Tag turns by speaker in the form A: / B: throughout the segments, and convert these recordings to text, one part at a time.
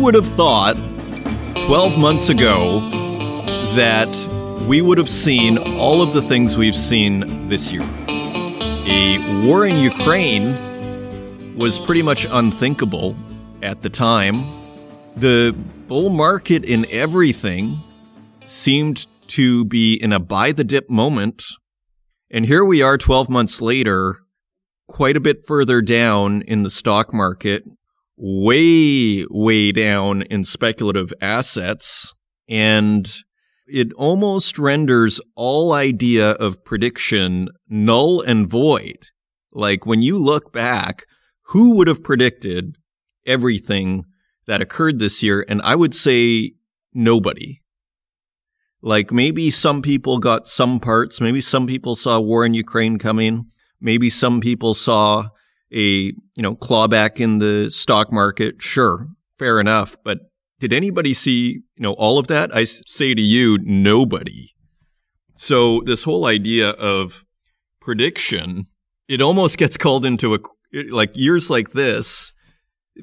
A: Would have thought 12 months ago that we would have seen all of the things we've seen this year? A war in Ukraine was pretty much unthinkable at the time. The bull market in everything seemed to be in a buy the dip moment. And here we are 12 months later, quite a bit further down in the stock market, way, way down in speculative assets. And it almost renders all idea of prediction null and void. Like when you look back, who would have predicted everything that occurred this year? And I would say nobody. Like maybe some people got some parts. Maybe some people saw war in Ukraine coming. Maybe some people saw a, you know, clawback in the stock market. Sure. Fair enough. But did anybody see, you know, all of that? I say to you, nobody. So this whole idea of prediction, it almost gets called into a, like years like this,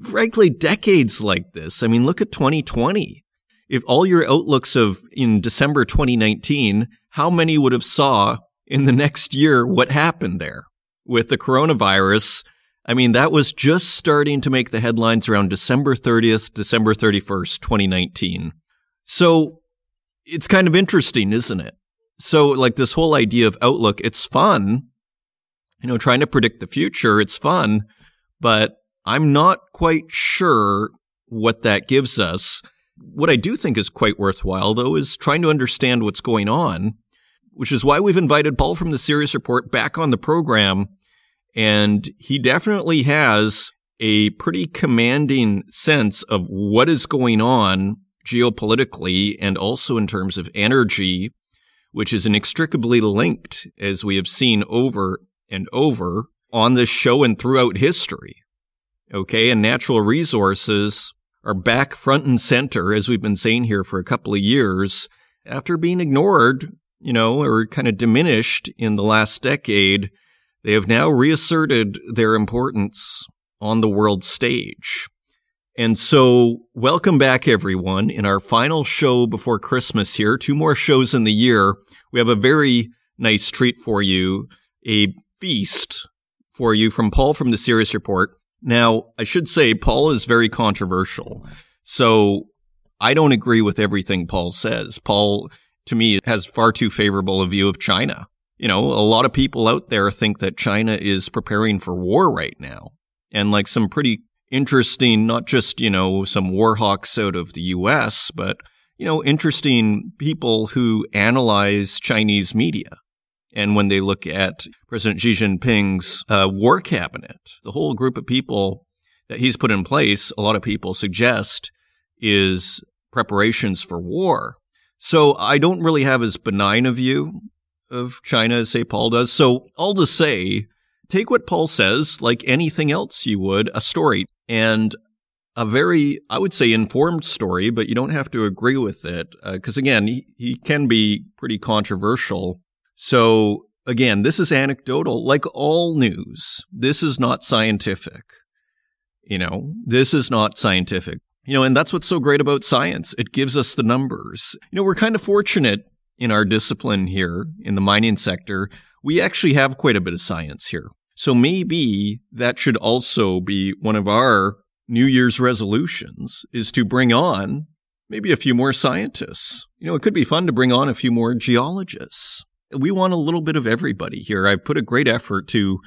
A: frankly, decades like this. I mean, look at 2020. If all your outlooks of in December 2019, how many would have saw in the next year what happened there with the coronavirus I mean, that was just starting to make the headlines around December 30th, December 31st, 2019. So it's kind of interesting, isn't it? So, like this whole idea of outlook, it's fun. You know, trying to predict the future, it's fun, but I'm not quite sure what that gives us. What I do think is quite worthwhile, though, is trying to understand what's going on, which is why we've invited Paul from the Sirius Report back on the program and he definitely has a pretty commanding sense of what is going on geopolitically and also in terms of energy, which is inextricably linked, as we have seen over and over on this show and throughout history. Okay. And natural resources are back front and center, as we've been saying here for a couple of years, after being ignored, you know, or kind of diminished in the last decade they have now reasserted their importance on the world stage. And so, welcome back, everyone. In our final show before Christmas here, two more shows in the year, we have a very nice treat for you a feast for you from Paul from the Sirius Report. Now, I should say, Paul is very controversial. So, I don't agree with everything Paul says. Paul, to me, has far too favorable a view of China you know, a lot of people out there think that China is preparing for war right now. And like some pretty interesting, not just, you know, some war hawks out of the US, but, you know, interesting people who analyze Chinese media. And when they look at President Xi Jinping's uh, war cabinet, the whole group of people that he's put in place, a lot of people suggest is preparations for war. So I don't really have as benign a view of China as, say, Paul does. So, all to say, take what Paul says like anything else you would, a story, and a very, I would say, informed story, but you don't have to agree with it. Because uh, again, he, he can be pretty controversial. So, again, this is anecdotal, like all news. This is not scientific. You know, this is not scientific. You know, and that's what's so great about science. It gives us the numbers. You know, we're kind of fortunate in our discipline here in the mining sector, we actually have quite a bit of science here. So maybe that should also be one of our New Year's resolutions is to bring on maybe a few more scientists. You know, it could be fun to bring on a few more geologists. We want a little bit of everybody here. I've put a great effort to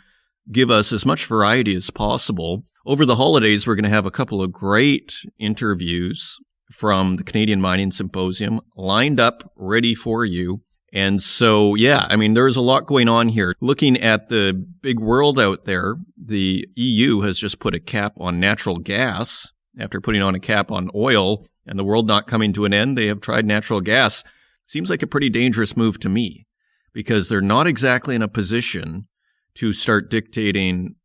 A: give us as much variety as possible. Over the holidays, we're going to have a couple of great interviews from the Canadian Mining Symposium lined up, ready for you. And so, yeah, I mean, there's a lot going on here. Looking at the big world out there, the EU has just put a cap on natural gas after putting on a cap on oil and the world not coming to an end. They have tried natural gas. Seems like a pretty dangerous move to me because they're not exactly in a position to start dictating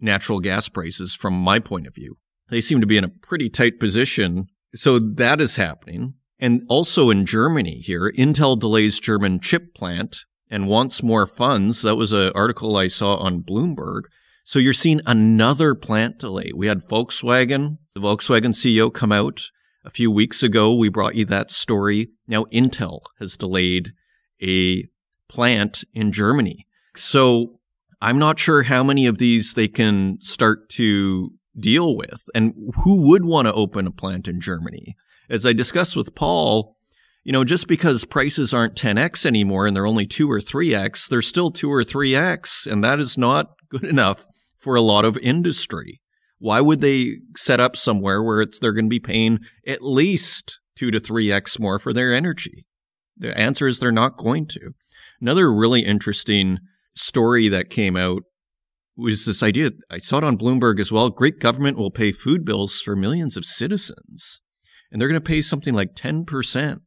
A: natural gas prices from my point of view. They seem to be in a pretty tight position so that is happening. And also in Germany here, Intel delays German chip plant and wants more funds. That was an article I saw on Bloomberg. So you're seeing another plant delay. We had Volkswagen the Volkswagen CEO come out a few weeks ago. We brought you that story. Now Intel has delayed a plant in Germany. So I'm not sure how many of these they can start to deal with and who would want to open a plant in Germany. As I discussed with Paul, you know, just because prices aren't 10x anymore and they're only 2 or 3x, they're still 2 or 3x, and that is not good enough for a lot of industry. Why would they set up somewhere where it's they're going to be paying at least 2 to 3x more for their energy? The answer is they're not going to. Another really interesting story that came out was this idea. I saw it on Bloomberg as well. Great government will pay food bills for millions of citizens, and they're going to pay something like 10%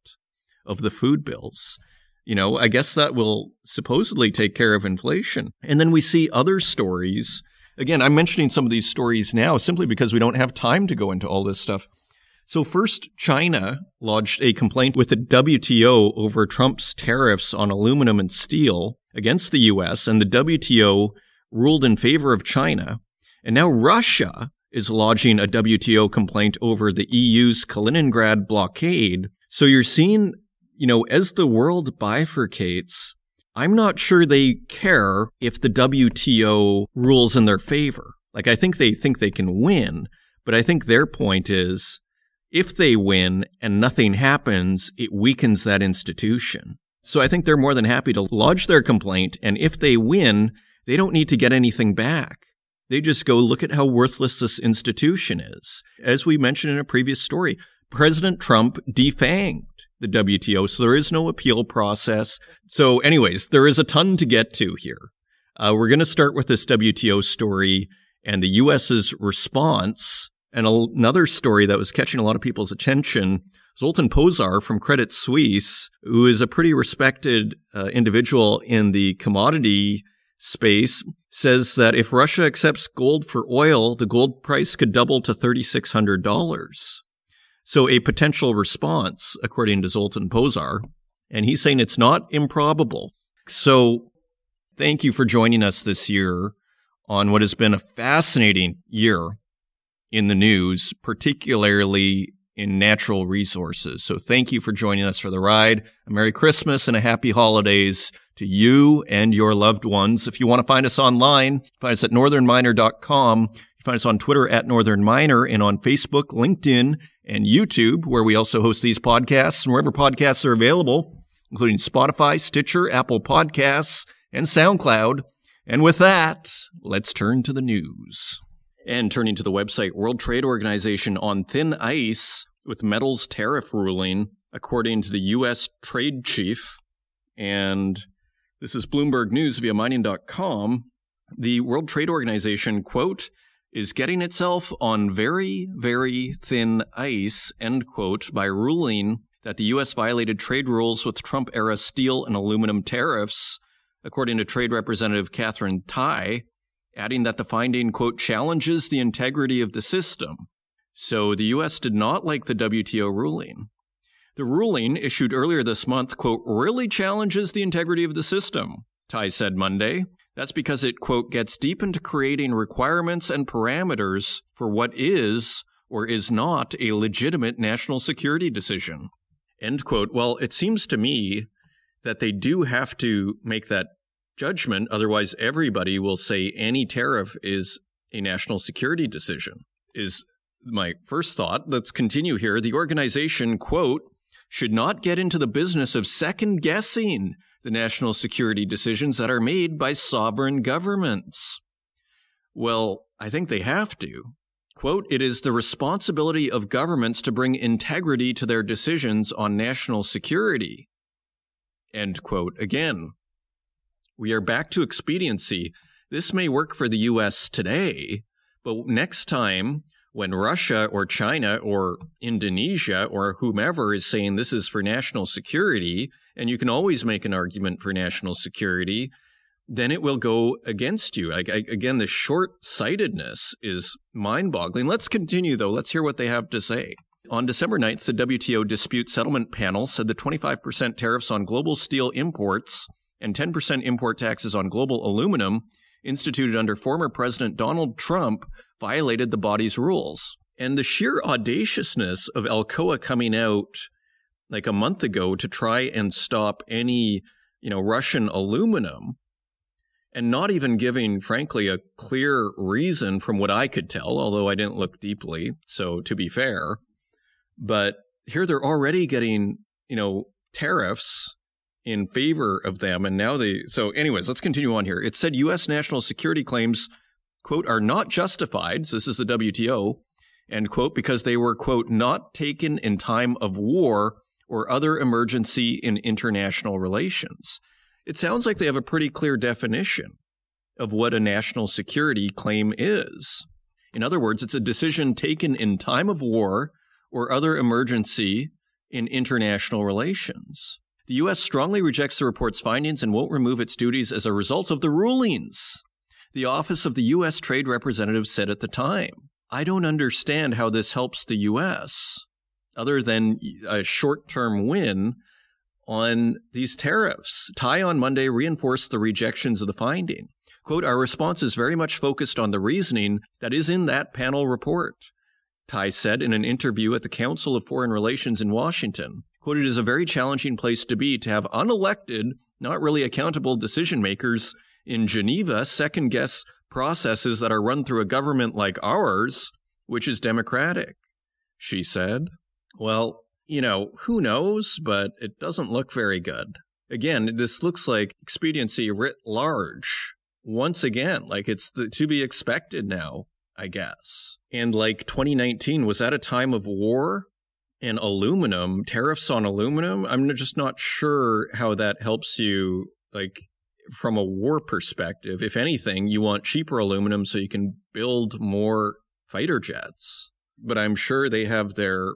A: of the food bills. You know, I guess that will supposedly take care of inflation. And then we see other stories. Again, I'm mentioning some of these stories now simply because we don't have time to go into all this stuff. So first, China lodged a complaint with the WTO over Trump's tariffs on aluminum and steel against the US, and the WTO ruled in favor of China. And now Russia is lodging a WTO complaint over the EU's Kaliningrad blockade. So you're seeing, you know, as the world bifurcates, I'm not sure they care if the WTO rules in their favor. Like, I think they think they can win, but I think their point is if they win and nothing happens, it weakens that institution. So I think they're more than happy to lodge their complaint. And if they win, they don't need to get anything back. They just go look at how worthless this institution is. As we mentioned in a previous story, President Trump defanged the WTO, so there is no appeal process. So, anyways, there is a ton to get to here. Uh, we're going to start with this WTO story and the U.S.'s response and another story that was catching a lot of people's attention Zoltan Pozsar from Credit Suisse, who is a pretty respected uh, individual in the commodity space, says that if Russia accepts gold for oil, the gold price could double to $3,600. So a potential response, according to Zoltan Pozsar. And he's saying it's not improbable. So thank you for joining us this year on what has been a fascinating year in the news, particularly in natural resources. So thank you for joining us for the ride. A Merry Christmas and a Happy Holidays to you and your loved ones. If you want to find us online, find us at northernminer.com. You find us on Twitter at Northern Miner and on Facebook, LinkedIn, and YouTube, where we also host these podcasts and wherever podcasts are available, including Spotify, Stitcher, Apple Podcasts, and SoundCloud. And with that, let's turn to the news. And turning to the website, World Trade Organization on thin ice with metals tariff ruling, according to the U.S. trade chief. And this is Bloomberg News via mining.com. The World Trade Organization, quote, is getting itself on very, very thin ice, end quote, by ruling that the U.S. violated trade rules with Trump era steel and aluminum tariffs, according to Trade Representative Katherine Tai adding that the finding, quote, challenges the integrity of the system. So the U.S. did not like the WTO ruling. The ruling, issued earlier this month, quote, really challenges the integrity of the system, Tai said Monday. That's because it, quote, gets deep into creating requirements and parameters for what is or is not a legitimate national security decision. End quote. Well, it seems to me that they do have to make that judgment. Otherwise, everybody will say any tariff is a national security decision, is my first thought. Let's continue here. The organization, quote, should not get into the business of second guessing the national security decisions that are made by sovereign governments. Well, I think they have to. Quote, it is the responsibility of governments to bring integrity to their decisions on national security. End quote again. We are back to expediency. This may work for the US today, but next time when Russia or China or Indonesia or whomever is saying this is for national security, and you can always make an argument for national security, then it will go against you. I, I, again, the short sightedness is mind boggling. Let's continue, though. Let's hear what they have to say. On December 9th, the WTO Dispute Settlement Panel said the 25% tariffs on global steel imports and 10% import taxes on global aluminum instituted under former President Donald Trump violated the body's rules. And the sheer audaciousness of Alcoa coming out like a month ago to try and stop any, you know, Russian aluminum and not even giving, frankly, a clear reason from what I could tell, although I didn't look deeply. So to be fair, but here they're already getting, you know, tariffs in favor of them. And now they, so anyways, let's continue on here. It said U.S. national security claims, quote, are not justified. So this is the WTO, end quote, because they were, quote, not taken in time of war or other emergency in international relations. It sounds like they have a pretty clear definition of what a national security claim is. In other words, it's a decision taken in time of war or other emergency in international relations. The U.S. strongly rejects the report's findings and won't remove its duties as a result of the rulings. The Office of the U.S. Trade Representative said at the time. I don't understand how this helps the U.S. other than a short term win on these tariffs. Tai on Monday reinforced the rejections of the finding. Quote, our response is very much focused on the reasoning that is in that panel report. Tai said in an interview at the Council of Foreign Relations in Washington. Quote, it is a very challenging place to be to have unelected, not really accountable decision makers in Geneva second guess processes that are run through a government like ours, which is democratic, she said. Well, you know, who knows, but it doesn't look very good. Again, this looks like expediency writ large. Once again, like it's the, to be expected now, I guess. And like 2019 was at a time of war and aluminum, tariffs on aluminum. I'm just not sure how that helps you, like, from a war perspective. If anything, you want cheaper aluminum so you can build more fighter jets. But I'm sure they have their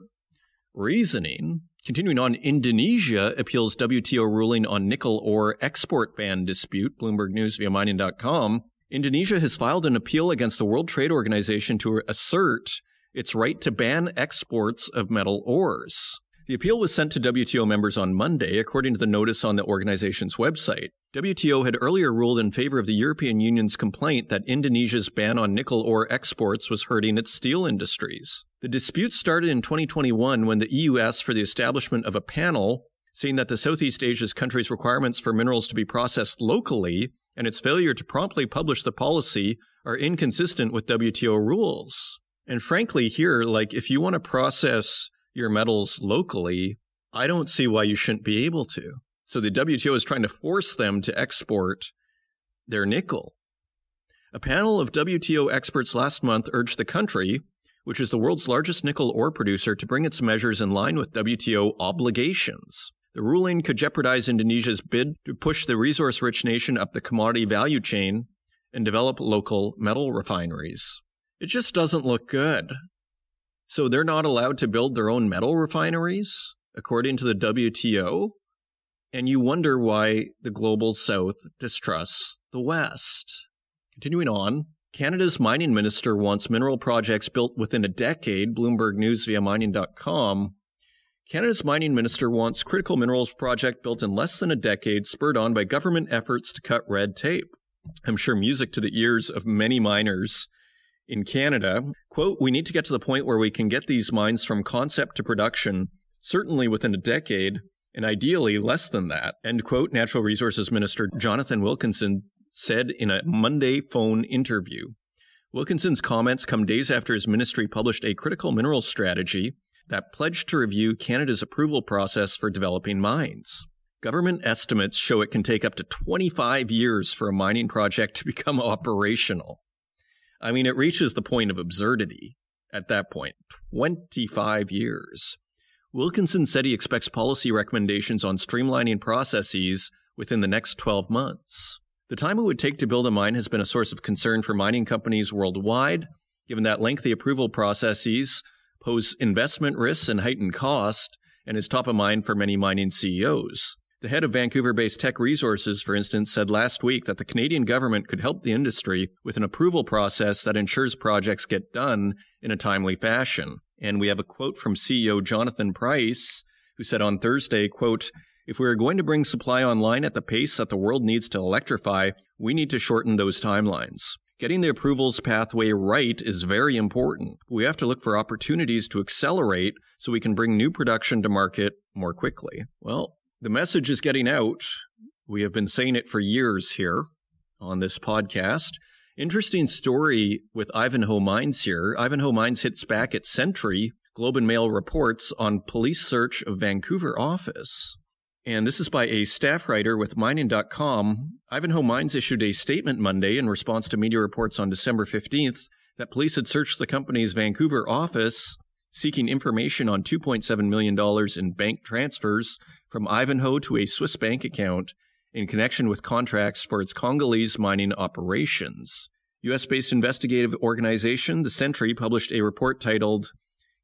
A: reasoning. Continuing on, Indonesia appeals WTO ruling on nickel ore export ban dispute, Bloomberg News via mining.com. Indonesia has filed an appeal against the World Trade Organization to assert its right to ban exports of metal ores. The appeal was sent to WTO members on Monday, according to the notice on the organization's website. WTO had earlier ruled in favor of the European Union's complaint that Indonesia's ban on nickel ore exports was hurting its steel industries. The dispute started in 2021 when the EU asked for the establishment of a panel seeing that the Southeast Asia's country's requirements for minerals to be processed locally and its failure to promptly publish the policy are inconsistent with WTO rules. And frankly, here, like if you want to process your metals locally, I don't see why you shouldn't be able to. So the WTO is trying to force them to export their nickel. A panel of WTO experts last month urged the country, which is the world's largest nickel ore producer, to bring its measures in line with WTO obligations. The ruling could jeopardize Indonesia's bid to push the resource rich nation up the commodity value chain and develop local metal refineries. It just doesn't look good. So they're not allowed to build their own metal refineries, according to the WTO. And you wonder why the global south distrusts the west. Continuing on, Canada's mining minister wants mineral projects built within a decade, Bloomberg News via mining.com. Canada's mining minister wants critical minerals project built in less than a decade, spurred on by government efforts to cut red tape. I'm sure music to the ears of many miners in Canada. Quote, we need to get to the point where we can get these mines from concept to production, certainly within a decade, and ideally less than that. End quote, Natural Resources Minister Jonathan Wilkinson said in a Monday phone interview. Wilkinson's comments come days after his ministry published a critical minerals strategy that pledged to review Canada's approval process for developing mines. Government estimates show it can take up to 25 years for a mining project to become operational. I mean, it reaches the point of absurdity at that point 25 years. Wilkinson said he expects policy recommendations on streamlining processes within the next 12 months. The time it would take to build a mine has been a source of concern for mining companies worldwide, given that lengthy approval processes pose investment risks and heightened cost, and is top of mind for many mining CEOs. The head of Vancouver based Teck Resources, for instance, said last week that the Canadian government could help the industry with an approval process that ensures projects get done in a timely fashion. And we have a quote from CEO Jonathan Price, who said on Thursday, quote, if we are going to bring supply online at the pace that the world needs to electrify, we need to shorten those timelines. Getting the approvals pathway right is very important. We have to look for opportunities to accelerate so we can bring new production to market more quickly. Well, the message is getting out. We have been saying it for years here on this podcast. Interesting story with Ivanhoe Mines here. Ivanhoe Mines hits back at Sentry, Globe and Mail reports on police search of Vancouver office. And this is by a staff writer with mining.com. Ivanhoe Mines issued a statement Monday in response to media reports on December 15th that police had searched the company's Vancouver office seeking information on $2.7 million in bank transfers from Ivanhoe to a Swiss bank account in connection with contracts for its Congolese mining operations. US based investigative organization The Sentry published a report titled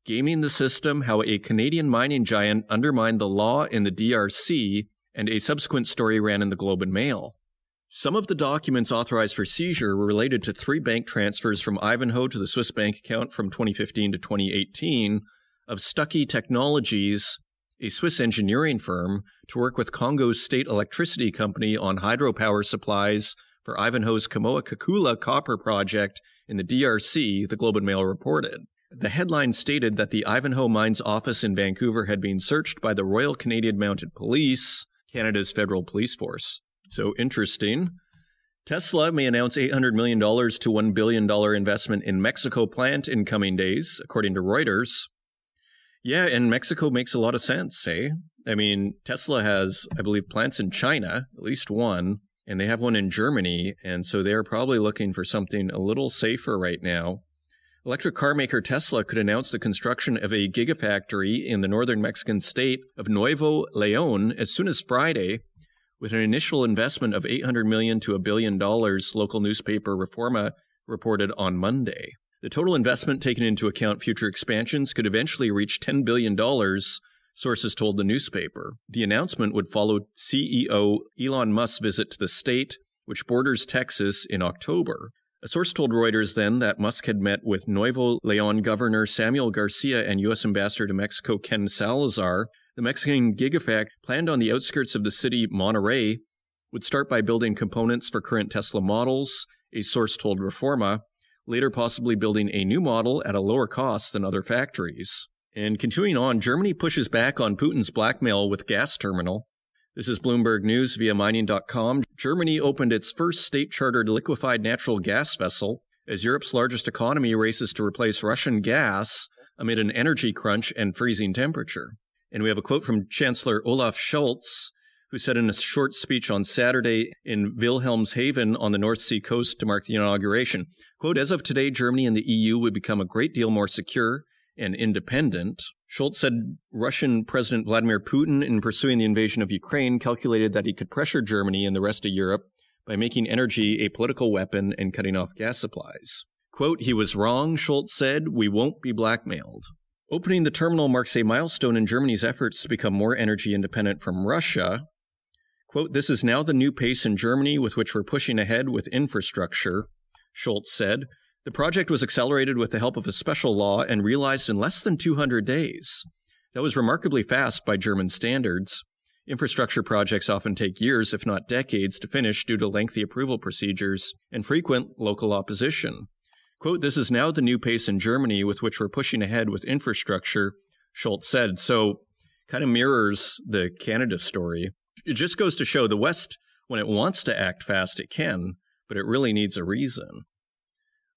A: Gaming the System How a Canadian Mining Giant Undermined the Law in the DRC, and a subsequent story ran in the Globe and Mail. Some of the documents authorized for seizure were related to three bank transfers from Ivanhoe to the Swiss bank account from 2015 to 2018 of Stucky Technologies, a Swiss engineering firm, to work with Congo's state electricity company on hydropower supplies for Ivanhoe's Kamoa-Kakula copper project in the DRC, the Globe and Mail reported. The headline stated that the Ivanhoe Mines office in Vancouver had been searched by the Royal Canadian Mounted Police, Canada's federal police force. So interesting. Tesla may announce $800 million to $1 billion investment in Mexico plant in coming days, according to Reuters. Yeah, and Mexico makes a lot of sense, eh? I mean, Tesla has, I believe, plants in China, at least one, and they have one in Germany, and so they're probably looking for something a little safer right now. Electric car maker Tesla could announce the construction of a gigafactory in the northern Mexican state of Nuevo Leon as soon as Friday, with an initial investment of 800 million to a billion dollars, local newspaper Reforma reported on Monday. The total investment taken into account future expansions could eventually reach $10 billion, sources told the newspaper. The announcement would follow CEO Elon Musk's visit to the state, which borders Texas, in October. A source told Reuters then that Musk had met with Nuevo Leon Governor Samuel Garcia and U.S. Ambassador to Mexico Ken Salazar. The Mexican Gigafact, planned on the outskirts of the city Monterrey, would start by building components for current Tesla models, a source told Reforma, later possibly building a new model at a lower cost than other factories. And continuing on, Germany pushes back on Putin's blackmail with gas terminal. This is Bloomberg News via mining.com. Germany opened its first state chartered liquefied natural gas vessel as Europe's largest economy races to replace Russian gas amid an energy crunch and freezing temperature. And we have a quote from Chancellor Olaf Scholz, who said in a short speech on Saturday in Wilhelmshaven on the North Sea coast to mark the inauguration, quote, as of today, Germany and the EU would become a great deal more secure and independent. Scholz said Russian President Vladimir Putin, in pursuing the invasion of Ukraine, calculated that he could pressure Germany and the rest of Europe by making energy a political weapon and cutting off gas supplies. Quote, he was wrong, Scholz said. We won't be blackmailed. Opening the terminal marks a milestone in Germany's efforts to become more energy independent from Russia. Quote, this is now the new pace in Germany with which we're pushing ahead with infrastructure, Scholz said. The project was accelerated with the help of a special law and realized in less than 200 days. That was remarkably fast by German standards. Infrastructure projects often take years, if not decades, to finish due to lengthy approval procedures and frequent local opposition. Quote, this is now the new pace in Germany with which we're pushing ahead with infrastructure, Scholz said. So, kind of mirrors the Canada story. It just goes to show the West, when it wants to act fast, it can, but it really needs a reason.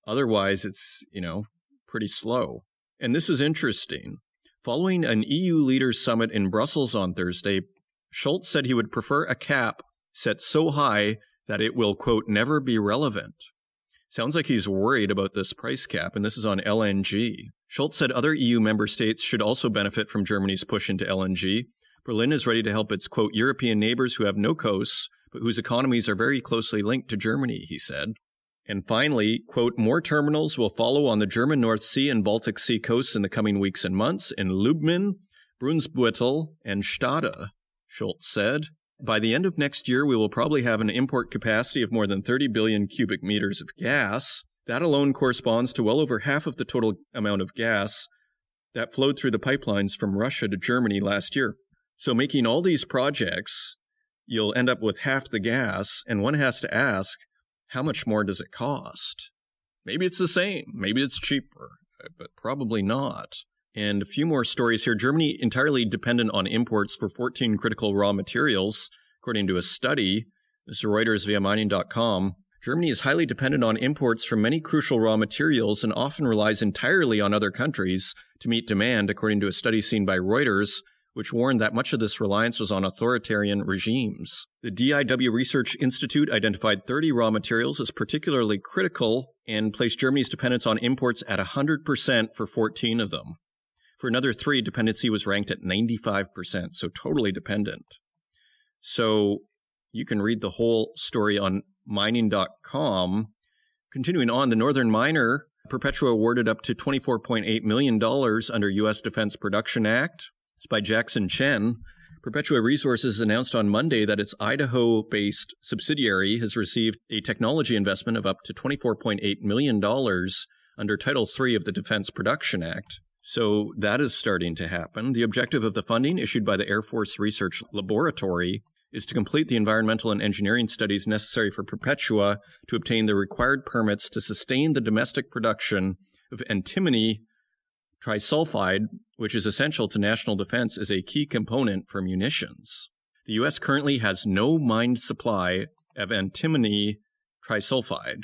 A: Otherwise, it's, you know, pretty slow. And this is interesting. Following an EU leaders summit in Brussels on Thursday, Scholz said he would prefer a cap set so high that it will, quote, never be relevant. Sounds like he's worried about this price cap, and this is on LNG. Scholz said other EU member states should also benefit from Germany's push into LNG. Berlin is ready to help its, quote, European neighbors who have no coasts, but whose economies are very closely linked to Germany, he said. And finally, quote, more terminals will follow on the German North Sea and Baltic Sea coasts in the coming weeks and months in Lubmin, Brunsbüttel, and Stade, Scholz said. By the end of next year, we will probably have an import capacity of more than 30 billion cubic meters of gas. That alone corresponds to well over half of the total amount of gas that flowed through the pipelines from Russia to Germany last year. So making all these projects, you'll end up with half the gas, and one has to ask, how much more does it cost? Maybe it's the same. Maybe it's cheaper, but probably not. And a few more stories here. Germany entirely dependent on imports for 14 critical raw materials, according to a study. This is Reuters via mining.com. Germany is highly dependent on imports from many crucial raw materials and often relies entirely on other countries to meet demand, according to a study seen by Reuters, which warned that much of this reliance was on authoritarian regimes. The DIW Research Institute identified 30 raw materials as particularly critical and placed Germany's dependence on imports at 100% for 14 of them. For another three, dependency was ranked at 95%, so totally dependent. So you can read the whole story on mining.com. Continuing on, the Northern Miner, Perpetua awarded up to $24.8 million under U.S. Defense Production Act. It's by Jackson Chen. Perpetua Resources announced on Monday that its Idaho based subsidiary has received a technology investment of up to $24.8 million under Title III of the Defense Production Act. So that is starting to happen. The objective of the funding issued by the Air Force Research Laboratory is to complete the environmental and engineering studies necessary for Perpetua to obtain the required permits to sustain the domestic production of antimony trisulfide, which is essential to national defense as a key component for munitions. The U.S. currently has no mined supply of antimony trisulfide.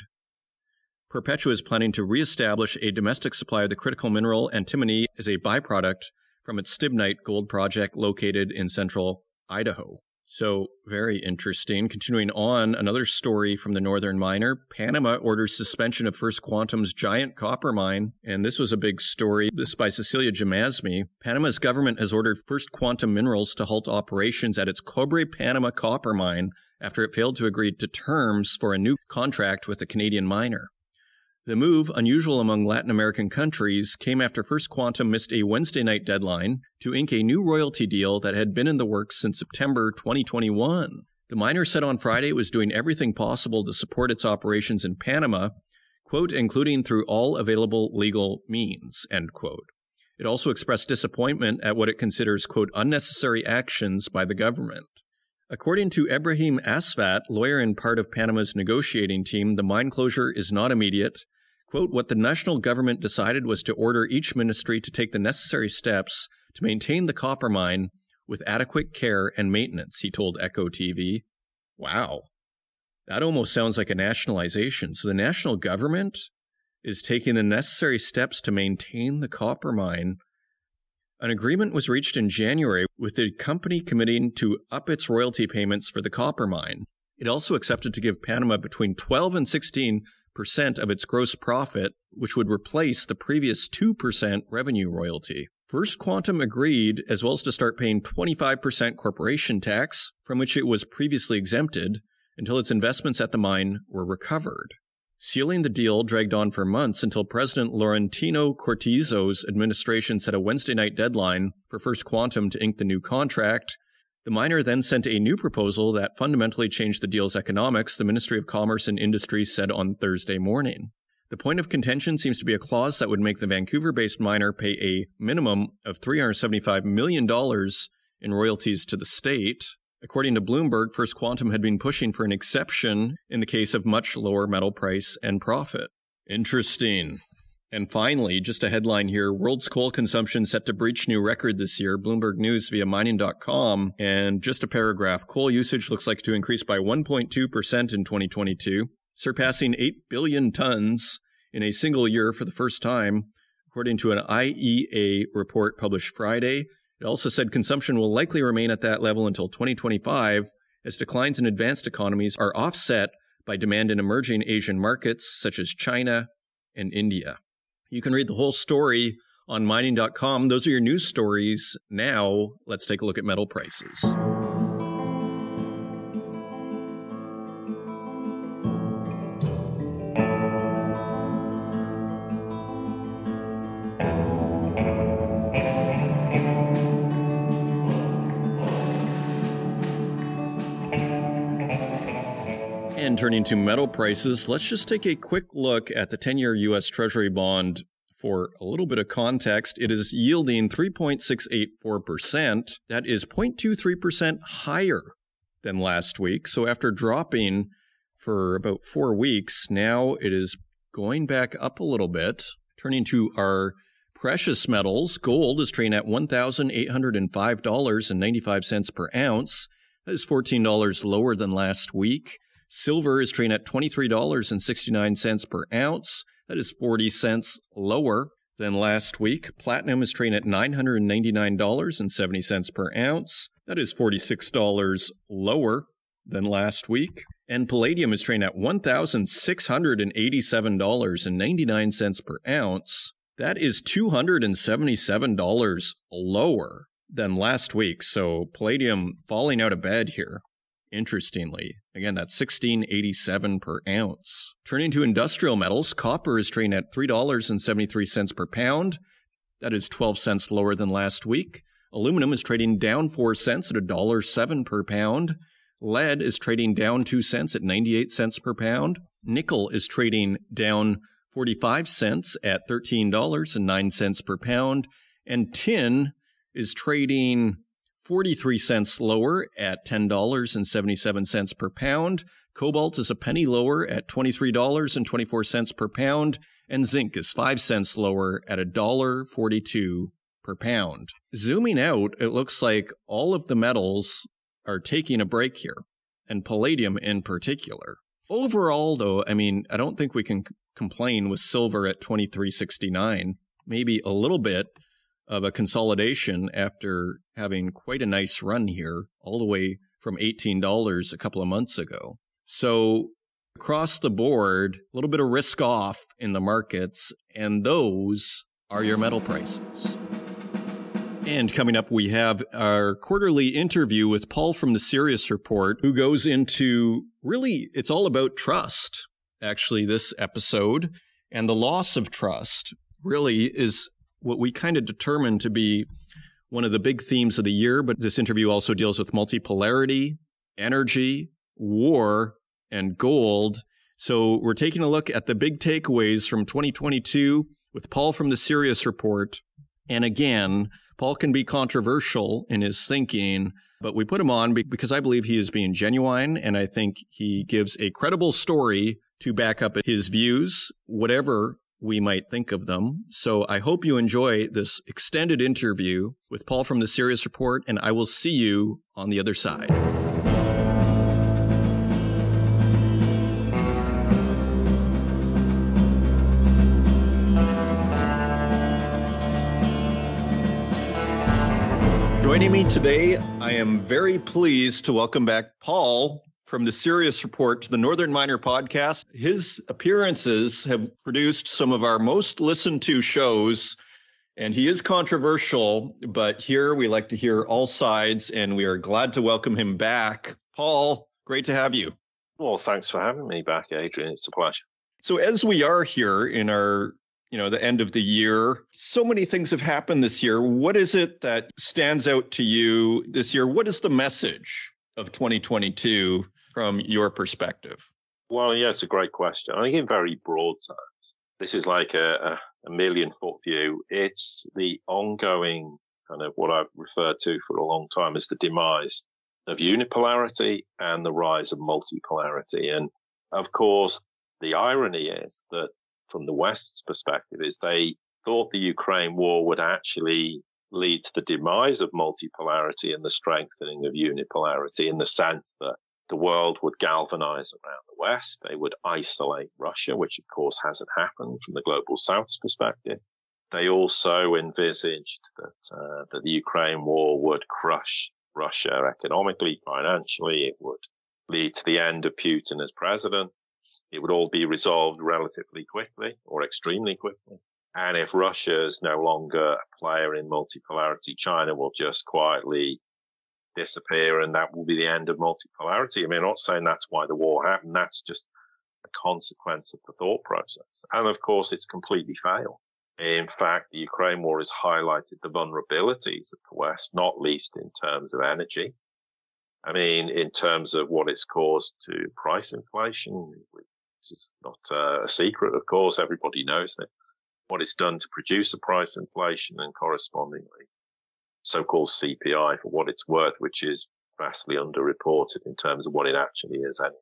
A: Perpetua is planning to reestablish a domestic supply of the critical mineral antimony as a byproduct from its stibnite gold project located in central Idaho. So, very interesting. Continuing on, another story from the Northern Miner. Panama orders suspension of First Quantum's giant copper mine. And this was a big story. This by Cecilia Jamasmie. Panama's government has ordered First Quantum Minerals to halt operations at its Cobre Panama copper mine after it failed to agree to terms for a new contract with a Canadian miner. The move, unusual among Latin American countries, came after First Quantum missed a Wednesday night deadline to ink a new royalty deal that had been in the works since September 2021. The miner said on Friday it was doing everything possible to support its operations in Panama, quote, including through all available legal means, end quote. It also expressed disappointment at what it considers, quote, unnecessary actions by the government. According to Ebrahim Asvat, lawyer and part of Panama's negotiating team, the mine closure is not immediate Quote, what the national government decided was to order each ministry to take the necessary steps to maintain the copper mine with adequate care and maintenance, he told Eco TV. Wow. That almost sounds like a nationalization. So the national government is taking the necessary steps to maintain the copper mine. An agreement was reached in January with the company committing to up its royalty payments for the copper mine. It also accepted to give Panama between 12 and 16 percent of its gross profit, which would replace the previous 2% revenue royalty. First Quantum agreed, as well as to start paying 25% corporation tax, from which it was previously exempted, until its investments at the mine were recovered. Sealing the deal dragged on for months until President Laurentino Cortizo's administration set a Wednesday night deadline for First Quantum to ink the new contract, the miner then sent a new proposal that fundamentally changed the deal's economics, the Ministry of Commerce and Industry said on Thursday morning. The point of contention seems to be a clause that would make the Vancouver based miner pay a minimum of $375 million in royalties to the state. According to Bloomberg, First Quantum had been pushing for an exception in the case of much lower metal price and profit. Interesting. And finally, just a headline here world's coal consumption set to breach new record this year. Bloomberg News via mining.com. And just a paragraph coal usage looks like to increase by 1.2% in 2022, surpassing 8 billion tons in a single year for the first time, according to an IEA report published Friday. It also said consumption will likely remain at that level until 2025 as declines in advanced economies are offset by demand in emerging Asian markets such as China and India. You can read the whole story on mining.com. Those are your news stories. Now, let's take a look at metal prices. Turning to metal prices, let's just take a quick look at the 10 year US Treasury bond for a little bit of context. It is yielding 3.684%. That is 0.23% higher than last week. So after dropping for about four weeks. Now it is going back up a little bit. Turning to our precious metals, gold is trading at $1,805.95 per ounce. That is $14 lower than last week. Silver is trading at $23.69 per ounce. That is 40 cents lower than last week. Platinum is trading at $999.70 per ounce. That is $46 lower than last week. And palladium is trading at $1,687.99 per ounce. That is $277 lower than last week. So palladium falling out of bed here. Interestingly, again, that's 1687 per ounce. Turning to industrial metals, copper is trading at $3.73 per pound. That is 12 cents lower than last week. Aluminum is trading down 4 cents at $1.07 per pound. Lead is trading down 2 cents at 98 cents per pound. Nickel is trading down 45 cents at $13.09 per pound. And tin is trading 43 cents lower at $10.77 per pound. Cobalt is a penny lower at $23.24 per pound. And zinc is 5 cents lower at $1.42 per pound. Zooming out, it looks like all of the metals are taking a break here, and palladium in particular. Overall, though, I mean, I don't think we can complain with silver at 2369. Maybe a little bit of a consolidation after having quite a nice run here, all the way from $18 a couple of months ago. So, across the board, a little bit of risk off in the markets, and those are your metal prices. And coming up, we have our quarterly interview with Paul from the Sirius Report, who goes into really, it's all about trust. Actually, this episode and the loss of trust really is what we kind of determined to be one of the big themes of the year. But this interview also deals with multipolarity, energy, war, and gold. So we're taking a look at the big takeaways from 2022 with Paul from the Sirius Report. And again, Paul can be controversial in his thinking, but we put him on because I believe he is being genuine and I think he gives a credible story to back up his views, whatever we might think of them. So I hope you enjoy this extended interview with Paul from the Sirius Report, and I will see you on the other side. Joining me today, I am very pleased to welcome back Paul from the Sirius Report to the Northern Miner podcast. His appearances have produced some of our most listened to shows, and he is controversial, but here we like to hear all sides, and we are glad to welcome him back. Paul, great to have you.
B: Well, thanks for having me back, Adrian. It's a pleasure.
A: So, as we are here in our you know the end of the year so many things have happened this year what is it that stands out to you this year what is the message of 2022 from your perspective?
B: Well, yeah, it's a great question. I think in very broad terms, this is like a, a, million foot view. It's the ongoing kind of what I've referred to for a long time as the demise of unipolarity and the rise of multipolarity. And of course, the irony is that from the West's perspective is they thought the Ukraine war would actually lead to the demise of multipolarity and the strengthening of unipolarity in the sense that the world would galvanize around the West. They would isolate Russia, which of course hasn't happened from the global South's perspective. They also envisaged that, uh, that the Ukraine war would crush Russia economically, financially. It would lead to the end of Putin as president. It would all be resolved relatively quickly or extremely quickly. And if Russia is no longer a player in multipolarity, China will just quietly disappear and that will be the end of multipolarity. I mean, I'm not saying that's why the war happened. That's just a consequence of the thought process. And of course, it's completely failed. In fact, the Ukraine war has highlighted the vulnerabilities of the West, not least in terms of energy. I mean, in terms of what it's caused to price inflation, which is not uh, a secret, of course, everybody knows that what it's done to produce a price inflation and correspondingly so-called CPI for what it's worth, which is vastly underreported in terms of what it actually is anyway.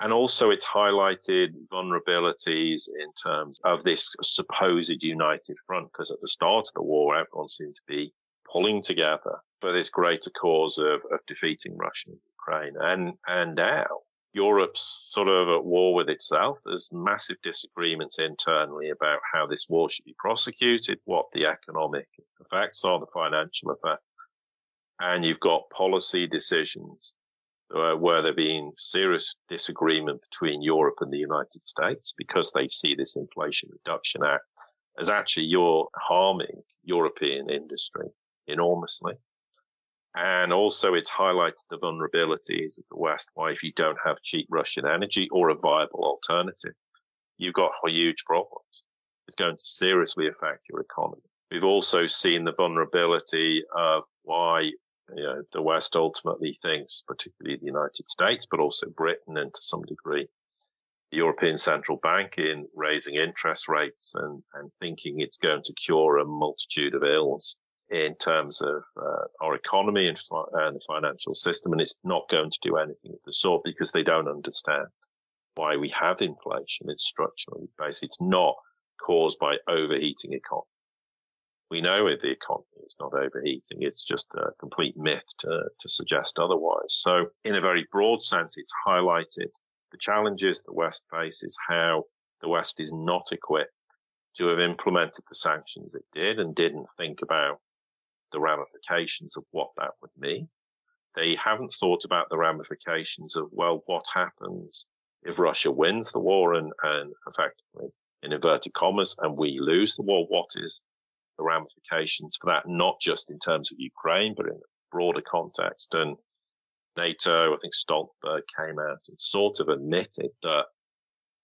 B: And also, it's highlighted vulnerabilities in terms of this supposed united front, because at the start of the war, everyone seemed to be pulling together for this greater cause of, of defeating Russia and Ukraine. And, and now Europe's sort of at war with itself. There's massive disagreements internally about how this war should be prosecuted, what the economic effects are, the financial effects. And you've got policy decisions uh, where there been serious disagreement between Europe and the United States because they see this Inflation Reduction Act as actually you're harming European industry enormously. And also, it's highlighted the vulnerabilities of the West. Why, if you don't have cheap Russian energy or a viable alternative, you've got huge problems. It's going to seriously affect your economy. We've also seen the vulnerability of why you know, the West ultimately thinks, particularly the United States, but also Britain and to some degree the European Central Bank in raising interest rates and, and thinking it's going to cure a multitude of ills in terms of uh, our economy and, fi- and, the financial system. And it's not going to do anything of the sort because they don't understand why we have inflation. It's structurally based. It's not caused by overheating economy. We know the economy is not overheating. It's just a complete myth to, to suggest otherwise. So in a very broad sense, it's highlighted the challenges the West faces, how the West is not equipped to have implemented the sanctions it did and didn't think about the ramifications of what that would mean. They haven't thought about the ramifications of, well, what happens if Russia wins the war and, and effectively, in inverted commas, and we lose the war? What is the ramifications for that, not just in terms of Ukraine, but in a broader context? And NATO, I think Stoltenberg came out and sort of admitted that,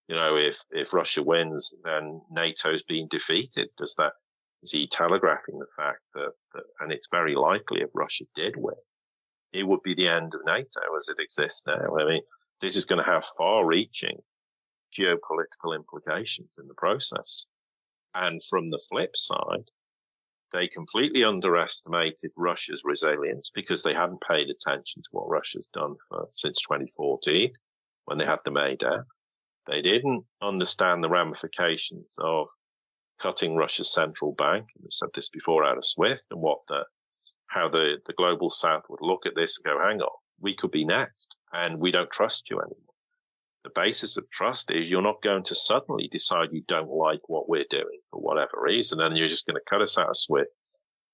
B: you know, if, if Russia wins, then NATO's being defeated. Does that is he telegraphing the fact that, that, and it's very likely if Russia did win, it would be the end of NATO as it exists now. I mean, this is going to have far reaching geopolitical implications in the process. And from the flip side, they completely underestimated Russia's resilience because they hadn't paid attention to what Russia's done for since 2014 when they had the Maidan. They didn't understand the ramifications of cutting Russia's central bank. We've said this before out of SWIFT and what the, how the, the global south would look at this and go, hang on, we could be next and we don't trust you anymore. The basis of trust is you're not going to suddenly decide you don't like what we're doing for whatever reason. And you're just going to cut us out of SWIFT,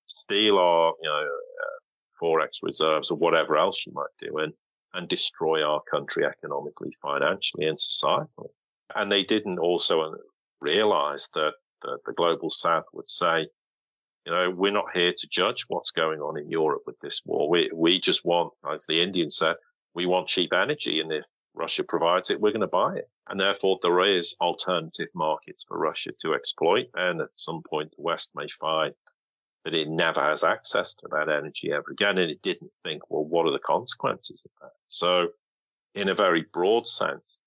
B: steal our, you know, uh, forex reserves or whatever else you might do and, and destroy our country economically, financially and societally. And they didn't also realize that the, the global south would say, you know, we're not here to judge what's going on in Europe with this war. We, we just want, as the Indians said, we want cheap energy. And if Russia provides it, we're going to buy it. And therefore, there is alternative markets for Russia to exploit. And at some point, the West may find that it never has access to that energy ever again. And it didn't think, well, what are the consequences of that? So, in a very broad sense,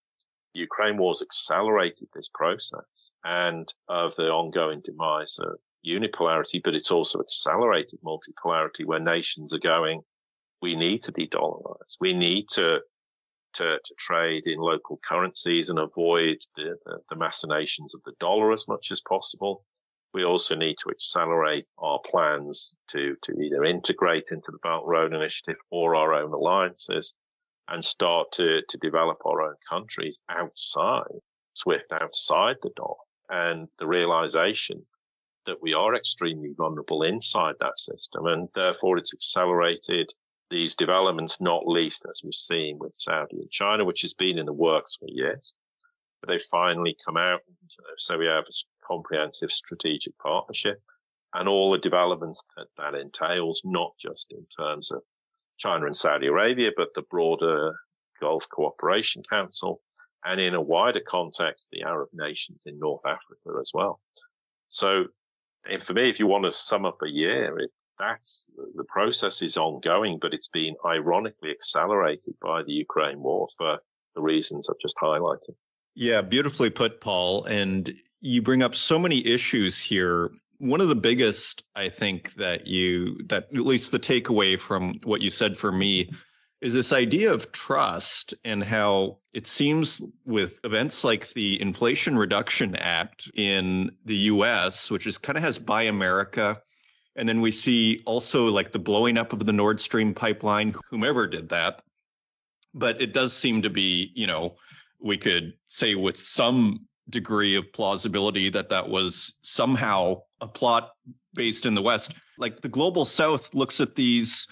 B: Ukraine war's accelerated this process and of the ongoing demise of unipolarity, but it's also accelerated multipolarity where nations are going, we need to be dollarized. We need to, to, to trade in local currencies and avoid the, the, the machinations of the dollar as much as possible. We also need to accelerate our plans to, to either integrate into the Belt Road Initiative or our own alliances and start to, to develop our own countries outside SWIFT, outside the dollar, and the realization that we are extremely vulnerable inside that system. And therefore, it's accelerated these developments, not least as we've seen with Saudi and China, which has been in the works for years. But they finally come out. So we have a comprehensive strategic partnership and all the developments that that entails, not just in terms of China and Saudi Arabia, but the broader Gulf Cooperation Council, and in a wider context, the Arab nations in North Africa as well. So, and for me, if you want to sum up a year, it, that's the process is ongoing, but it's been ironically accelerated by the Ukraine war for the reasons I've just highlighted.
A: Yeah, beautifully put, Paul. And you bring up so many issues here one of the biggest i think that you that at least the takeaway from what you said for me is this idea of trust and how it seems with events like the Inflation Reduction Act in the US, which is kind of has Buy America. And then we see also like the blowing up of the Nord Stream pipeline, whomever did that. But it does seem to be, you know, we could say with some degree of plausibility that that was somehow a plot based in the West. Like the global South looks at these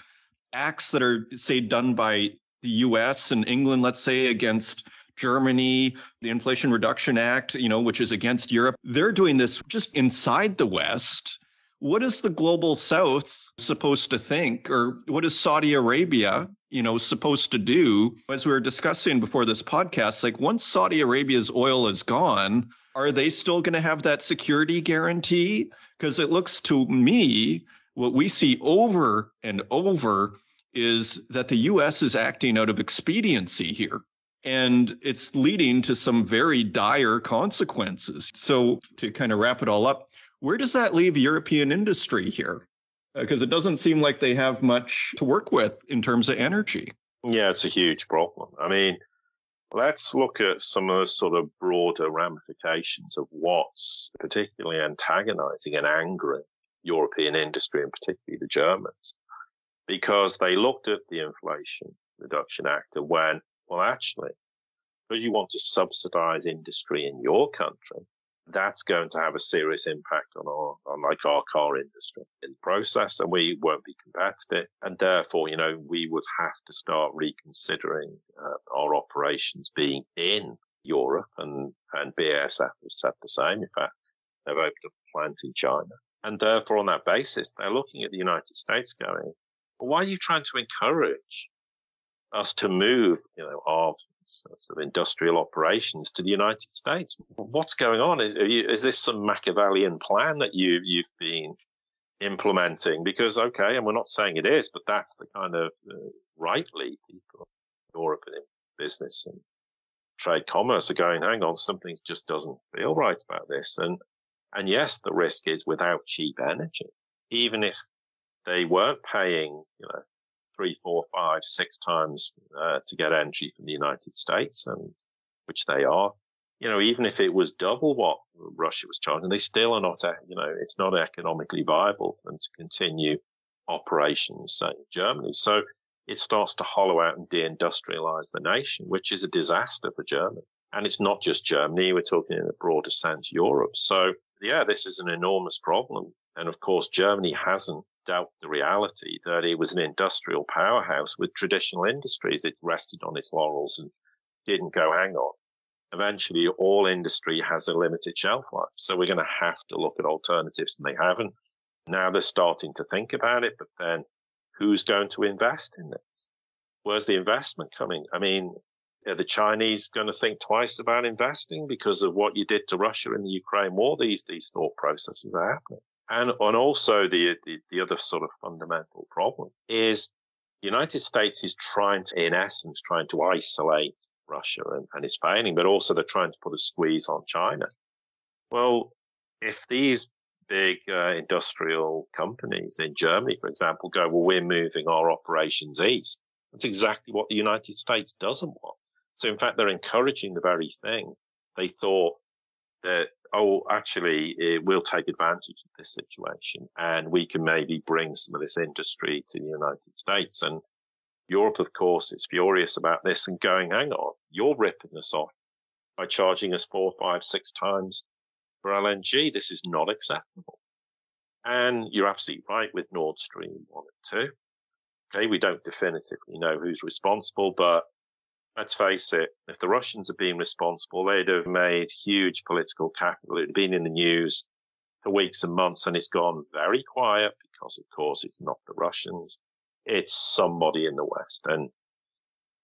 A: acts that are, say, done by the US and England, let's say, against Germany, the Inflation Reduction Act, you know, which is against Europe. They're doing this just inside the West. What is the global South supposed to think, or what is Saudi Arabia, you know, supposed to do? As we were discussing before this podcast, like once Saudi Arabia's oil is gone, are they still going to have that security guarantee? Because it looks to me what we see over and over is that the US is acting out of expediency here. And it's leading to some very dire consequences. So, to kind of wrap it all up, where does that leave European industry here? Because uh, it doesn't seem like they have much to work with in terms of energy.
B: Yeah, it's a huge problem. I mean, let's look at some of the sort of broader ramifications of what's particularly antagonizing and angering European industry and particularly the Germans, because they looked at the Inflation Reduction Act and went, well, actually, because you want to subsidize industry in your country, that's going to have a serious impact on our, on like our car industry in the process, and we won't be competitive. And therefore, you know, we would have to start reconsidering uh, our operations being in Europe, and and BASF have said the same. In fact, they've opened a plant in China. And therefore, on that basis, they're looking at the United States going, well, why are you trying to encourage us to move, you know, our sort of industrial operations to the United States? What's going on? Is, you, is this some Machiavellian plan that you've, you've been implementing? Because, okay, and we're not saying it is, but that's the kind of uh, rightly people in Europe and in business and trade commerce are going, hang on, something just doesn't feel right about this. And and yes, the risk is without cheap energy, even if they weren't paying, you know, three, four, five, six times uh, to get energy from the United States, and which they are. You know, even if it was double what Russia was charging, they still are not, you know, it's not economically viable for them to continue operations say, in Germany. So it starts to hollow out and deindustrialize the nation, which is a disaster for Germany. And it's not just Germany. We're talking in a broader sense, Europe. So yeah, this is an enormous problem. And of course, Germany hasn't dealt the reality that it was an industrial powerhouse with traditional industries. It rested on its laurels and didn't go, hang on. Eventually, all industry has a limited shelf life. So we're going to have to look at alternatives, and they haven't. Now they're starting to think about it, but then who's going to invest in this? Where's the investment coming? I mean, are the Chinese going to think twice about investing because of what you did to Russia in the Ukraine war? These these thought processes are happening, and and also the the, the other sort of fundamental problem is the United States is trying to, in essence, trying to isolate Russia and, and is failing, but also they're trying to put a squeeze on China. Well, if these big uh, industrial companies in Germany, for example, go, well, we're moving our operations east. That's exactly what the United States doesn't want. So in fact, they're encouraging the very thing they thought that, oh, actually, it, we'll take advantage of this situation and we can maybe bring some of this industry to the United States. And Europe, of course, is furious about this and going, hang on, you're ripping us off by charging us four, five, six times for LNG. This is not acceptable. And you're absolutely right with Nord Stream 1 and 2. Okay, we don't definitively know who's responsible, but let's face it, if the Russians had been responsible, they'd have made huge political capital. It had been in the news for weeks and months, and it's gone very quiet because, of course, it's not the Russians. It's somebody in the West. And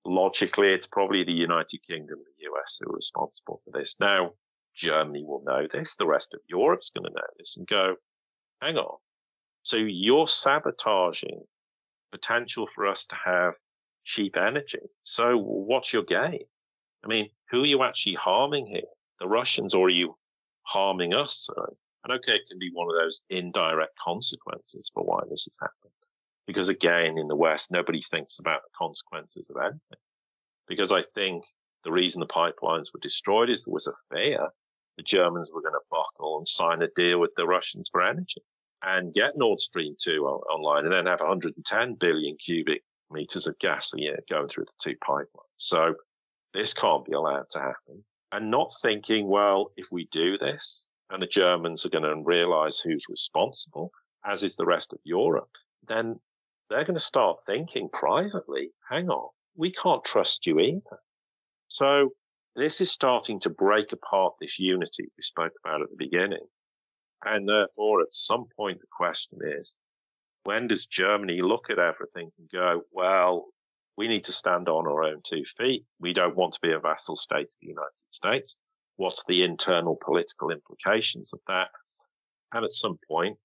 B: logically, it's probably the United Kingdom the US who are responsible for this. Now, Germany will know this. The rest of Europe's going to know this and go, hang on. So you're sabotaging potential for us to have cheap energy. So what's your game? I mean, who are you actually harming here? The Russians or are you harming us? And okay, it can be one of those indirect consequences for why this has happened. Because again, in the West, nobody thinks about the consequences of anything. Because I think the reason the pipelines were destroyed is there was a fear the Germans were going to buckle and sign a deal with the Russians for energy and get Nord Stream 2 online and then have 110 billion cubic meters of gas a year going through the two pipelines. So this can't be allowed to happen. And not thinking, well, if we do this and the Germans are going to realize who's responsible, as is the rest of Europe, then they're going to start thinking privately, hang on, we can't trust you either. So this is starting to break apart this unity we spoke about at the beginning. And therefore, at some point, the question is, when does Germany look at everything and go, well, we need to stand on our own two feet. We don't want to be a vassal state of the United States. What's the internal political implications of that? And at some point,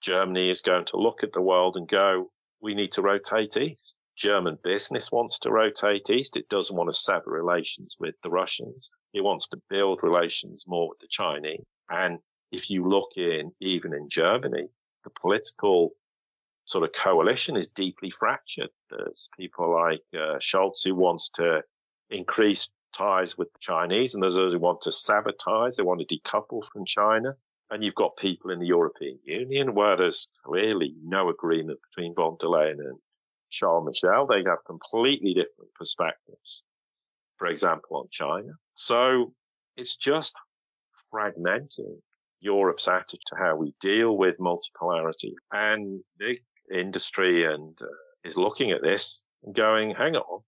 B: Germany is going to look at the world and go, we need to rotate east. German business wants to rotate east. It doesn't want to sever relations with the Russians. It wants to build relations more with the Chinese. And if you look in, even in Germany, the political sort of coalition is deeply fractured. There's people like uh, Scholz who wants to increase ties with the Chinese, and there's those who want to sabotage. They want to decouple from China. And you've got people in the European Union where there's clearly no agreement between von der Leyen and Charles Michel. They have completely different perspectives, for example, on China. So it's just fragmenting Europe's attitude to how we deal with multipolarity. And big industry and uh, is looking at this and going, hang on,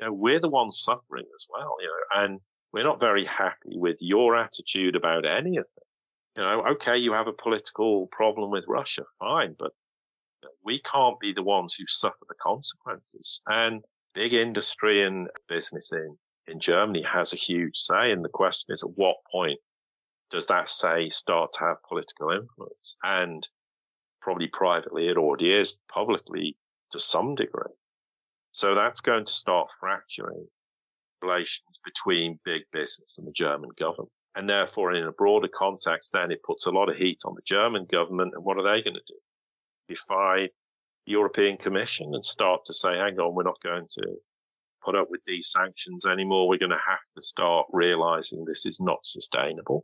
B: you know, we're the ones suffering as well, you know, and we're not very happy with your attitude about any of this. You know, okay, you have a political problem with Russia, fine, but we can't be the ones who suffer the consequences. And big industry and business in, in Germany has a huge say. And the question is, at what point does that say start to have political influence? And probably privately it already is, publicly to some degree. So that's going to start fracturing relations between big business and the German government. And therefore, in a broader context, then it puts a lot of heat on the German government. And what are they going to do? Defy the European Commission and start to say, hang on, we're not going to put up with these sanctions anymore. We're going to have to start realizing this is not sustainable.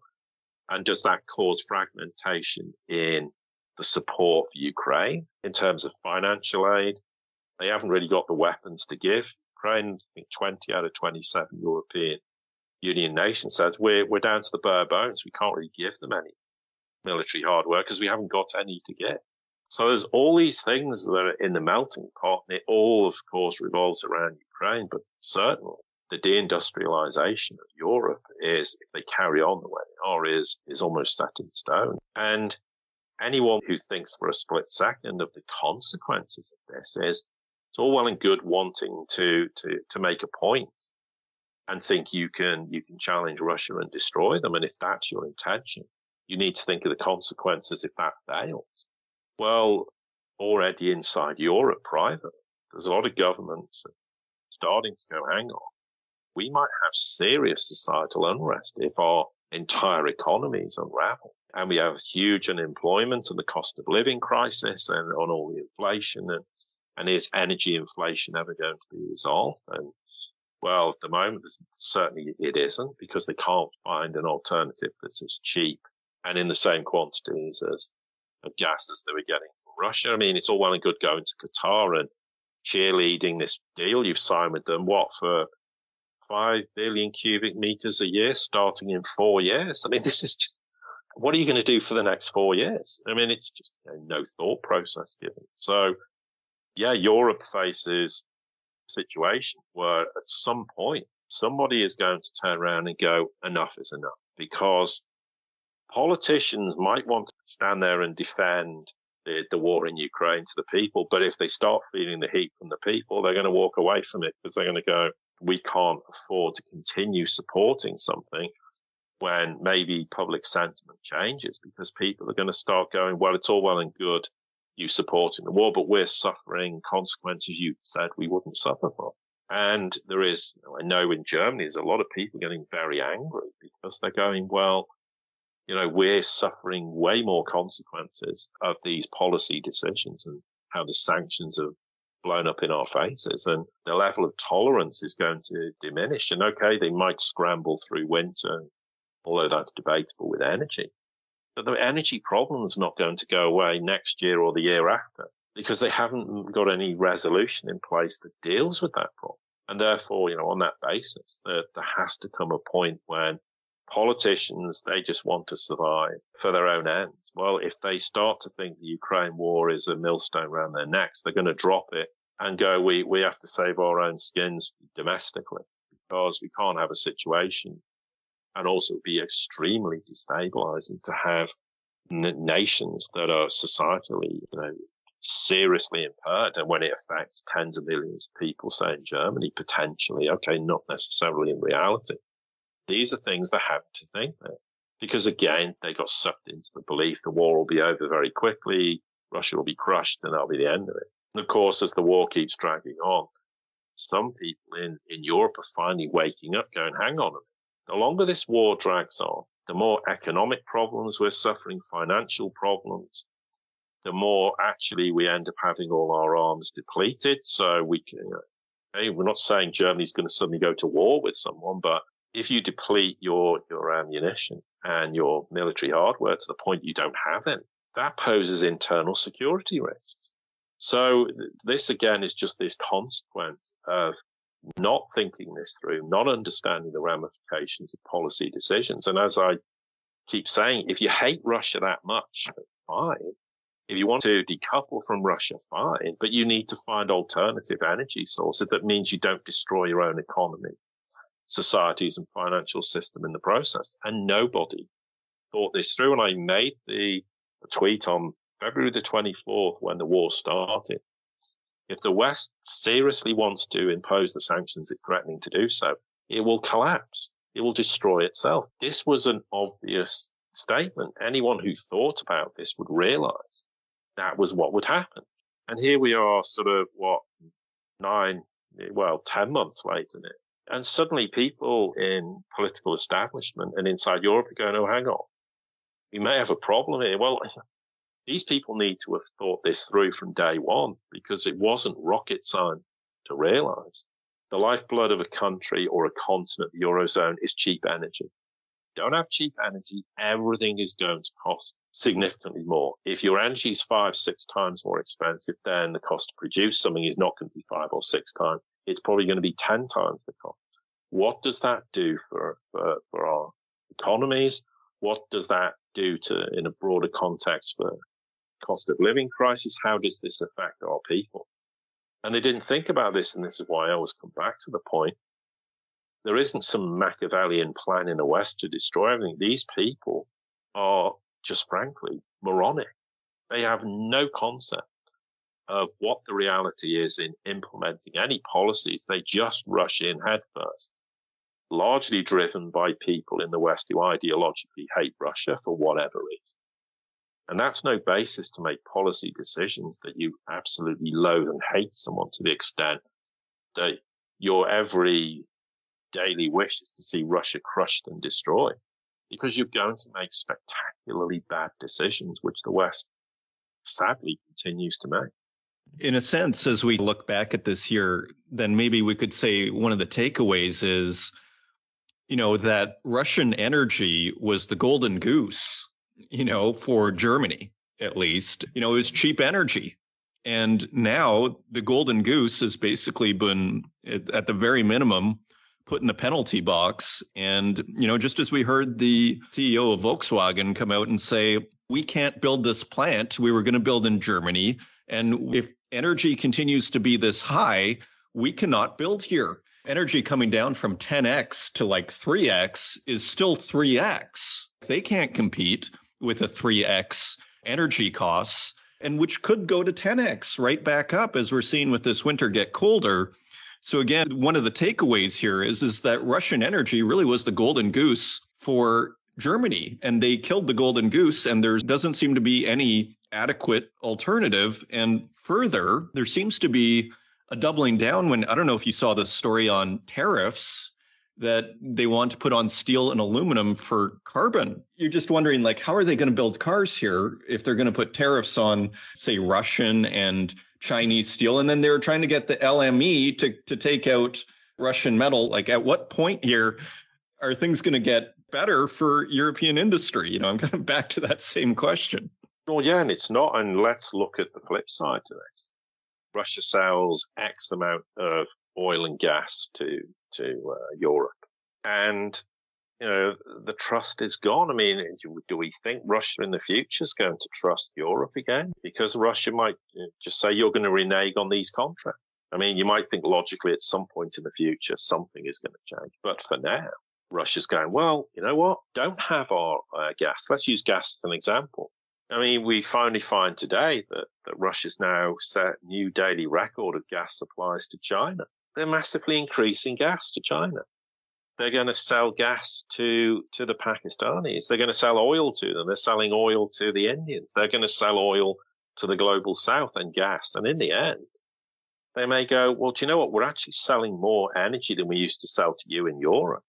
B: And does that cause fragmentation in the support for Ukraine in terms of financial aid? They haven't really got the weapons to give. Ukraine, I think 20 out of 27 European Union nations says we're, we're down to the bare bones. We can't really give them any military hardware because we haven't got any to give. So there's all these things that are in the melting pot, and it all, of course, revolves around Ukraine. But certainly, the deindustrialization of Europe is, if they carry on the way they are, is is almost set in stone. And anyone who thinks for a split second of the consequences of this is it's all well and good wanting to to to make a point and think you can you can challenge Russia and destroy them. And if that's your intention, you need to think of the consequences if that fails. Well, already inside Europe, private, there's a lot of governments starting to go, hang on, we might have serious societal unrest if our entire economies unravel. And we have huge unemployment and the cost of living crisis and on all the inflation and, and is energy inflation ever going to be resolved? And well, at the moment, certainly it isn't because they can't find an alternative that's as cheap and in the same quantities as of gas as they were getting from Russia. I mean, it's all well and good going to Qatar and cheerleading this deal you've signed with them. What for? Five billion cubic meters a year, starting in four years. I mean, this is just what are you going to do for the next four years? I mean, it's just you know, no thought process given. So, yeah, Europe faces a situation where at some point somebody is going to turn around and go, enough is enough. Because politicians might want to stand there and defend the, the war in Ukraine to the people, but if they start feeling the heat from the people, they're going to walk away from it because they're going to go, we can't afford to continue supporting something when maybe public sentiment changes because people are going to start going, well, it's all well and good you supporting the war, but we're suffering consequences you said we wouldn't suffer from. And there is, I know in Germany, there's a lot of people getting very angry because they're going, well, you know, we're suffering way more consequences of these policy decisions. And how the sanctions have blown up in our faces and the level of tolerance is going to diminish. And okay, they might scramble through winter, although that's debatable with energy. But the energy problem is not going to go away next year or the year after because they haven't got any resolution in place that deals with that problem. And therefore, you know, on that basis, there, there has to come a point when politicians, they just want to survive for their own ends. Well, if they start to think the Ukraine war is a millstone around their necks, they're going to drop it and go, we, we have to save our own skins domestically because we can't have a situation and also be extremely destabilizing to have n- nations that are societally, you know, seriously impaired. And when it affects tens of millions of people, say in Germany, potentially, okay, not necessarily in reality. These are things they have to think. Because again, they got sucked into the belief the war will be over very quickly, Russia will be crushed, and that'll be the end of it. And of course, as the war keeps dragging on, some people in, in Europe are finally waking up, going, hang on a minute. The longer this war drags on, the more economic problems we're suffering, financial problems, the more actually we end up having all our arms depleted. So we can, hey, we're not saying Germany's going to suddenly go to war with someone, but if you deplete your, your ammunition and your military hardware to the point you don't have it, that poses internal security risks. So this again is just this consequence of not thinking this through, not understanding the ramifications of policy decisions. And as I keep saying, if you hate Russia that much, fine. If you want to decouple from Russia, fine, but you need to find alternative energy sources. That means you don't destroy your own economy, societies and financial system in the process. And nobody thought this through. And I made the tweet on February the 24th when the war started. If the West seriously wants to impose the sanctions it's threatening to do so, it will collapse. It will destroy itself. This was an obvious statement. Anyone who thought about this would realize that was what would happen. And here we are, sort of what nine, well, 10 months later. And suddenly people in political establishment and inside Europe are going, oh, hang on. We may have a problem here. Well, these people need to have thought this through from day one because it wasn't rocket science to realize the lifeblood of a country or a continent, the Eurozone, is cheap energy don't have cheap energy, everything is going to cost significantly more. If your energy is five, six times more expensive, then the cost to produce something is not going to be five or six times. It's probably going to be 10 times the cost. What does that do for, for, for our economies? What does that do to, in a broader context for cost of living crisis? How does this affect our people? And they didn't think about this. And this is why I always come back to the point there isn't some Machiavellian plan in the West to destroy everything. These people are just frankly moronic. They have no concept of what the reality is in implementing any policies. They just rush in headfirst, largely driven by people in the West who ideologically hate Russia for whatever reason. And that's no basis to make policy decisions that you absolutely loathe and hate someone to the extent that your every daily wish is to see Russia crushed and destroyed because you're going to make spectacularly bad decisions, which the West sadly continues to make.
A: In a sense, as we look back at this year, then maybe we could say one of the takeaways is, you know, that Russian energy was the golden goose, you know, for Germany, at least. You know, was cheap energy. And now the golden goose has basically been, at the very minimum, put in the penalty box. And, you know, just as we heard the CEO of Volkswagen come out and say, we can't build this plant we were going to build in Germany. And if energy continues to be this high, we cannot build here. Energy coming down from 10x to like 3x is still 3x. They can't compete with a 3x energy costs, and which could go to 10x right back up as we're seeing with this winter get colder. So again, one of the takeaways here is is that Russian energy really was the golden goose for Germany and they killed the golden goose and there doesn't seem to be any adequate alternative and further there seems to be a doubling down when I don't know if you saw this story on tariffs that they want to put on steel and aluminum for carbon. You're just wondering, like, how are they going to build cars here if they're going to put tariffs on, say, Russian and Chinese steel? And then they're trying to get the LME to, to take out Russian metal. Like, at what point here are things going to get better for European industry? You know, I'm kind of back to that same question.
B: Well, yeah, and it's not. And let's look at the flip side to this. Russia sells X amount of oil and gas to to uh, Europe, and you know the trust is gone. I mean, do we think Russia in the future is going to trust Europe again? Because Russia might just say you're going to renege on these contracts. I mean, you might think logically at some point in the future something is going to change, but for now, Russia's going, well, you know what? Don't have our uh, gas. Let's use gas as an example. I mean, we finally find today that, that Russia's now set new daily record of gas supplies to China. They're massively increasing gas to China. They're going to sell gas to, to the Pakistanis. They're going to sell oil to them. They're selling oil to the Indians. They're going to sell oil to the global south and gas. And in the end, they may go, well, do you know what? We're actually selling more energy than we used to sell to you in Europe.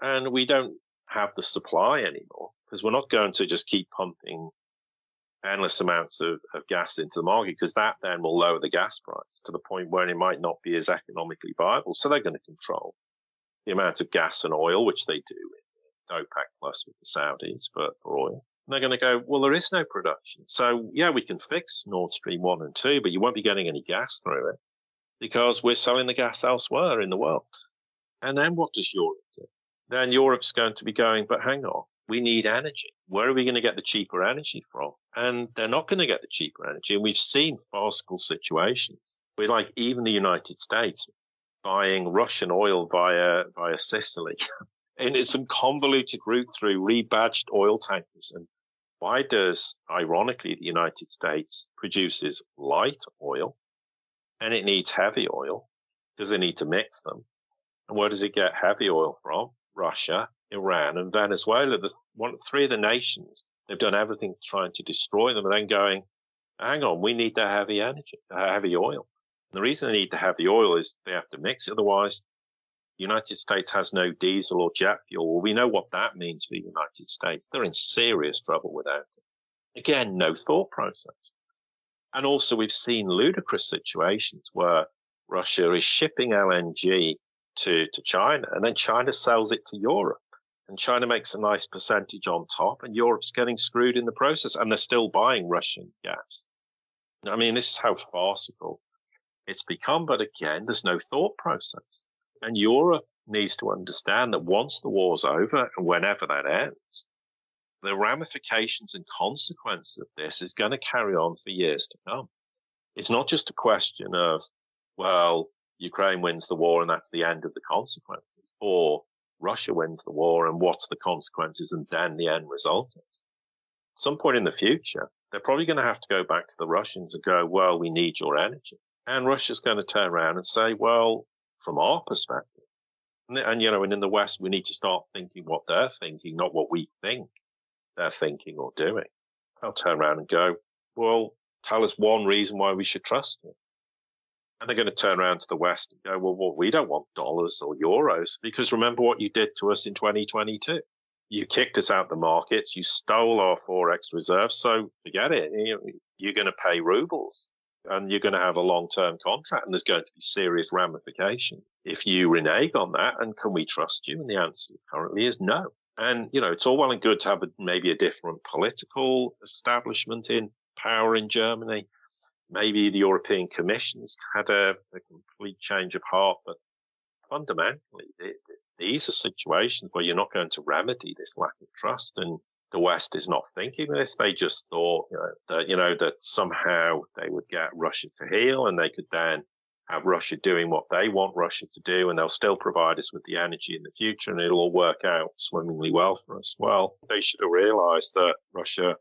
B: And we don't have the supply anymore because we're not going to just keep pumping endless amounts of, of gas into the market because that then will lower the gas price to the point where it might not be as economically viable. So they're going to control the amount of gas and oil, which they do in OPEC plus with the Saudis for, for oil. And they're going to go, well, there is no production. So yeah, we can fix Nord Stream 1 and 2, but you won't be getting any gas through it because we're selling the gas elsewhere in the world. And then what does Europe do? Then Europe's going to be going, but hang on, we need energy. Where are we going to get the cheaper energy from? And they're not going to get the cheaper energy. And we've seen farcical situations where like even the United States buying Russian oil via, via Sicily. and it's some convoluted route through rebadged oil tankers. And why does, ironically, the United States produces light oil and it needs heavy oil because they need to mix them. And where does it get heavy oil from? Russia Iran and Venezuela, the one, three of the nations, they've done everything trying to destroy them and then going, hang on, we need the heavy energy, the heavy oil. And the reason they need the heavy oil is they have to mix it. Otherwise, the United States has no diesel or jet fuel. Well, we know what that means for the United States. They're in serious trouble without it. Again, no thought process. And also we've seen ludicrous situations where Russia is shipping LNG to, to China and then China sells it to Europe and China makes a nice percentage on top, and Europe's getting screwed in the process, and they're still buying Russian gas. I mean, this is how farcical it's become. But again, there's no thought process. And Europe needs to understand that once the war's over, and whenever that ends, the ramifications and consequences of this is going to carry on for years to come. It's not just a question of, well, Ukraine wins the war and that's the end of the consequences, or Russia wins the war and what's the consequences and then the end result is. Some point in the future, they're probably going to have to go back to the Russians and go, well, we need your energy. And Russia's going to turn around and say, well, from our perspective, and, and you know, and in the West, we need to start thinking what they're thinking, not what we think they're thinking or doing. They'll turn around and go, well, tell us one reason why we should trust you. And they're going to turn around to the West and go, well, well, we don't want dollars or euros because remember what you did to us in 2022. You kicked us out the markets. You stole our forex reserves. So forget it. You're going to pay rubles and you're going to have a long term contract and there's going to be serious ramifications if you renege on that. And can we trust you? And the answer currently is no. And, you know, it's all well and good to have a, maybe a different political establishment in power in Germany maybe the European Commission's had a, a complete change of heart, but fundamentally, these are situations where you're not going to remedy this lack of trust. And the West is not thinking this. They just thought, you know, that, you know, that somehow they would get Russia to heel and they could then have Russia doing what they want Russia to do, and they'll still provide us with the energy in the future, and it'll all work out swimmingly well for us. Well, they should have realized that Russia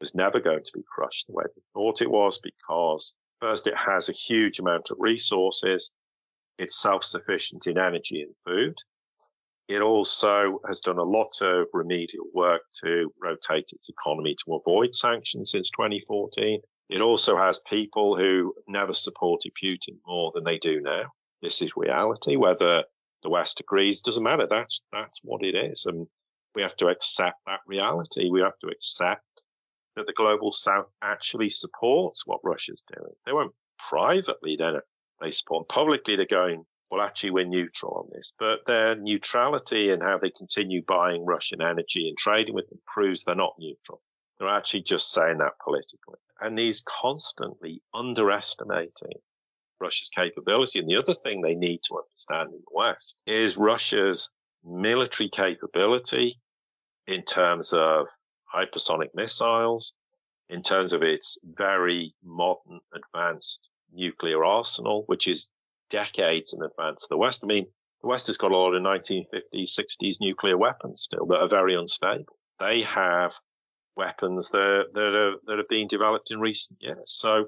B: was never going to be crushed the way they thought it was because first it has a huge amount of resources. It's self-sufficient in energy and food. It also has done a lot of remedial work to rotate its economy to avoid sanctions since 2014. It also has people who never supported Putin more than they do now. This is reality, whether the West agrees. Doesn't matter. That's that's what it is, and we have to accept that reality. We have to accept that the global South actually supports what Russia's doing. They won't privately then they support. Publicly, they're going, well, actually, we're neutral on this. But their neutrality and how they continue buying Russian energy and trading with them proves they're not neutral. They're actually just saying that politically. And he's constantly underestimating Russia's capability. And the other thing they need to understand in the West is Russia's military capability in terms of hypersonic missiles, in terms of its very modern, advanced nuclear arsenal, which is decades in advance of the West. I mean, the West has got a lot of 1950s, 60s nuclear weapons still that are very unstable. They have weapons that, that are that are being developed in recent years. So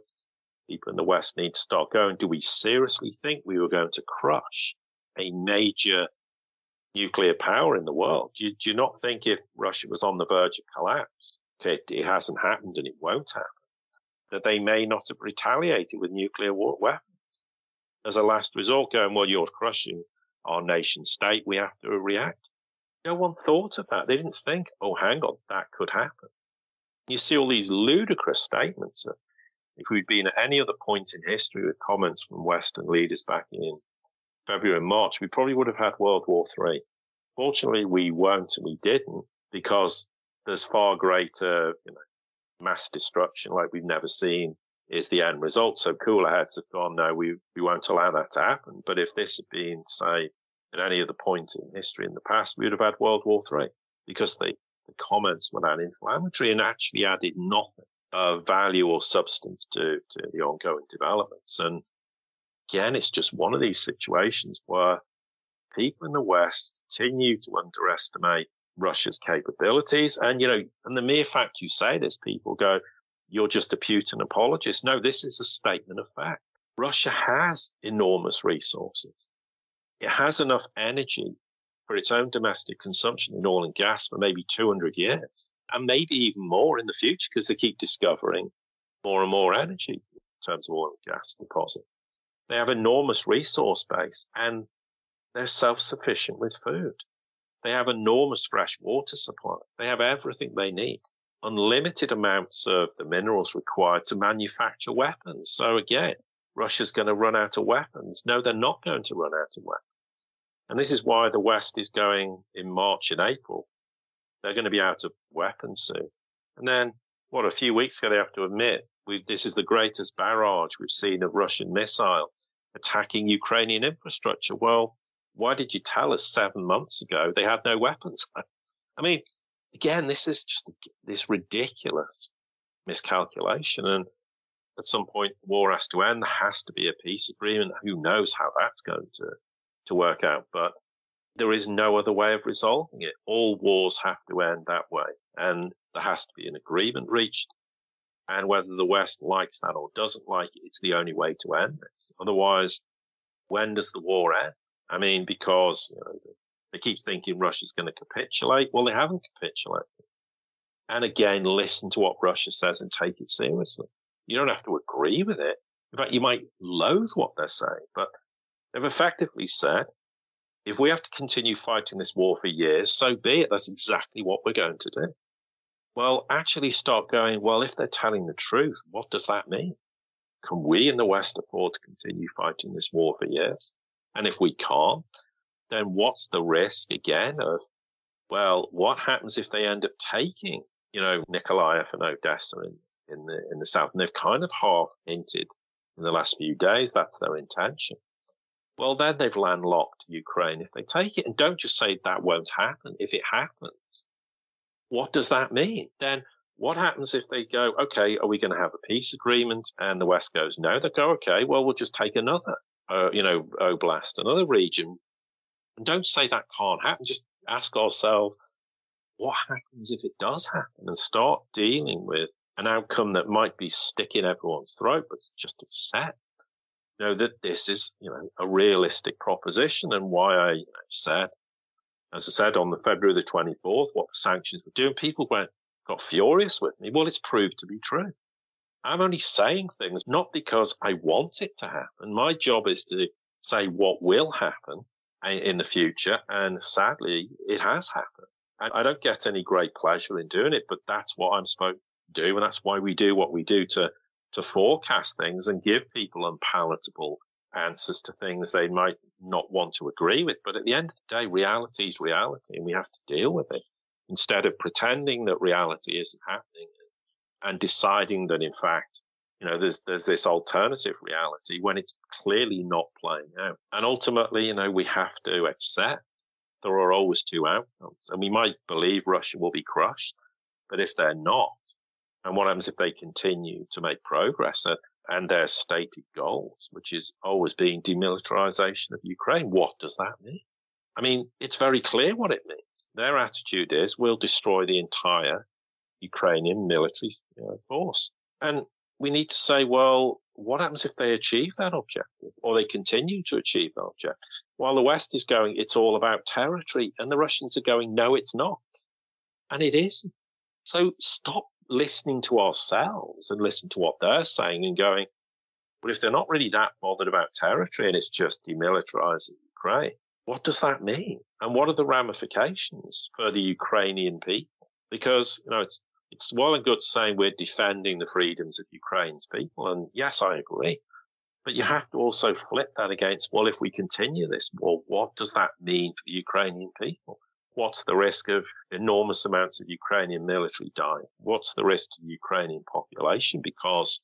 B: people in the West need to start going. Do we seriously think we were going to crush a major nuclear power in the world? Do you, do you not think if Russia was on the verge of collapse, okay, it hasn't happened and it won't happen, that they may not have retaliated with nuclear war weapons as a last resort, going, well, you're crushing our nation state. We have to react. No one thought of that. They didn't think, oh, hang on, that could happen. You see all these ludicrous statements. If we'd been at any other point in history with comments from Western leaders back in February and March, we probably would have had World War Three. Fortunately, we won't and we didn't because there's far greater you know, mass destruction like we've never seen is the end result. So cooler heads have gone, no, we, we won't allow that to happen. But if this had been, say, at any other point in history in the past, we would have had World War Three because the, the comments were that inflammatory and actually added nothing of value or substance to, to the ongoing developments. And again, it's just one of these situations where people in the West continue to underestimate Russia's capabilities. And, you know, and the mere fact you say this, people go, you're just a Putin apologist. No, this is a statement of fact. Russia has enormous resources. It has enough energy for its own domestic consumption in oil and gas for maybe 200 years and maybe even more in the future because they keep discovering more and more energy in terms of oil and gas deposit. They have enormous resource base and they're self-sufficient with food. They have enormous fresh water supply. They have everything they need unlimited amounts of the minerals required to manufacture weapons. So again, Russia's going to run out of weapons. No, they're not going to run out of weapons. And this is why the West is going in March and April. They're going to be out of weapons soon. And then, what, a few weeks ago, they have to admit, this is the greatest barrage we've seen of Russian missile attacking Ukrainian infrastructure. Well, why did you tell us seven months ago they had no weapons? I mean, again, this is just this ridiculous miscalculation. And at some point, war has to end. There has to be a peace agreement. Who knows how that's going to, to work out? But there is no other way of resolving it. All wars have to end that way. And there has to be an agreement reached. And whether the West likes that or doesn't like it, it's the only way to end this. Otherwise, when does the war end? I mean, because you know, they keep thinking Russia's going to capitulate. Well, they haven't capitulated. And again, listen to what Russia says and take it seriously. You don't have to agree with it. In fact, you might loathe what they're saying, but they've effectively said, if we have to continue fighting this war for years, so be it. That's exactly what we're going to do. Well, actually start going, well, if they're telling the truth, what does that mean? Can we in the West afford to continue fighting this war for years? And if we can't, then what's the risk again of, well, what happens if they end up taking, you know, Nikolaev and Odessa in, in the in the south? And they've kind of half hinted in the last few days that's their intention. Well, then they've landlocked Ukraine if they take it. And don't just say that won't happen. If it happens, what does that mean? Then what happens if they go, okay, are we going to have a peace agreement? And the West goes, no. They go, okay, well, we'll just take another, uh, you know, oblast, another region and don't say that can't happen. Just ask ourselves, what happens if it does happen and start dealing with an outcome that might be sticking everyone's throat, but just accept. You know, that this is, you know, a realistic proposition and why I said, as I said on the February the 24th, what the sanctions were doing. People went, got furious with me. Well, it's proved to be true. I'm only saying things not because I want it to happen. My job is to say what will happen in the future. And sadly, it has happened. And I don't get any great pleasure in doing it, but that's what I'm supposed to do. And that's why we do what we do to, to forecast things and give people unpalatable answers to things they might not want to agree with. But at the end of the day, reality is reality and we have to deal with it. Instead of pretending that reality isn't happening and deciding that in fact you know there's there's this alternative reality when it's clearly not playing out. And ultimately you know we have to accept there are always two outcomes. And we might believe russia will be crushed but if they're not and what happens if they continue to make progress? At, and their stated goals which is always being demilitarization of ukraine what does that mean I mean, it's very clear what it means. Their attitude is we'll destroy the entire Ukrainian military force. And we need to say, well, what happens if they achieve that objective or they continue to achieve that objective? While the West is going, it's all about territory, and the Russians are going, no, it's not. And it isn't. So stop listening to ourselves and listen to what they're saying and going, well, if they're not really that bothered about territory and it's just demilitarizing Ukraine, what does that mean? And what are the ramifications for the Ukrainian people? Because, you know, it's, it's well and good saying we're defending the freedoms of Ukraine's people. And yes, I agree. But you have to also flip that against, well, if we continue this war, what does that mean for the Ukrainian people? What's the risk of enormous amounts of Ukrainian military dying? What's the risk to the Ukrainian population because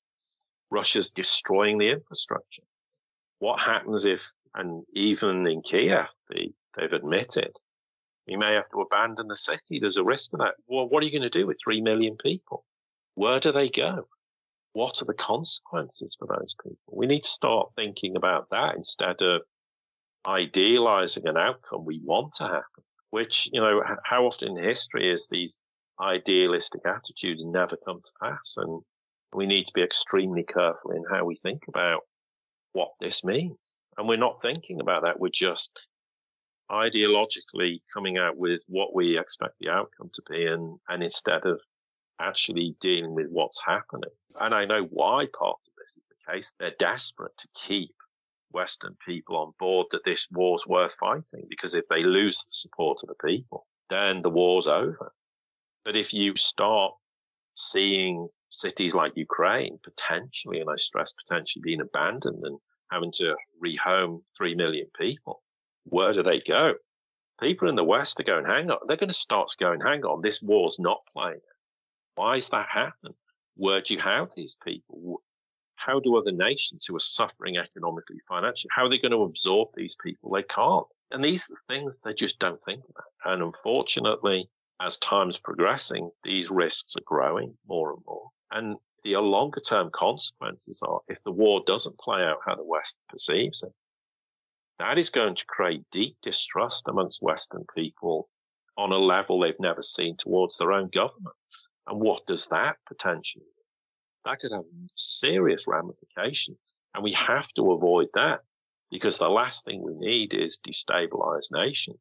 B: Russia's destroying the infrastructure? What happens if, and even in Kiev, the, they've admitted we may have to abandon the city. There's a risk of that. Well, what are you going to do with three million people? Where do they go? What are the consequences for those people? We need to start thinking about that instead of idealizing an outcome we want to happen, which, you know, how often in history is these idealistic attitudes never come to pass? And we need to be extremely careful in how we think about what this means. And we're not thinking about that. We're just ideologically coming out with what we expect the outcome to be and, and instead of actually dealing with what's happening. And I know why part of this is the case. They're desperate to keep Western people on board that this war's worth fighting because if they lose the support of the people, then the war's over. But if you start seeing cities like Ukraine potentially, and I stress potentially being abandoned and having to rehome three million people, where do they go? People in the West are going, hang on, they're going to start going, hang on, this war's not playing. Why is that happening? Where do you have these people? How do other nations who are suffering economically, financially, how are they going to absorb these people? They can't. And these are things they just don't think about. And unfortunately, as time's progressing, these risks are growing more and more. And the longer term consequences are if the war doesn't play out how the West perceives it, that is going to create deep distrust amongst Western people on a level they've never seen towards their own government. And what does that potentially? That could have serious ramifications. And we have to avoid that because the last thing we need is destabilized nations.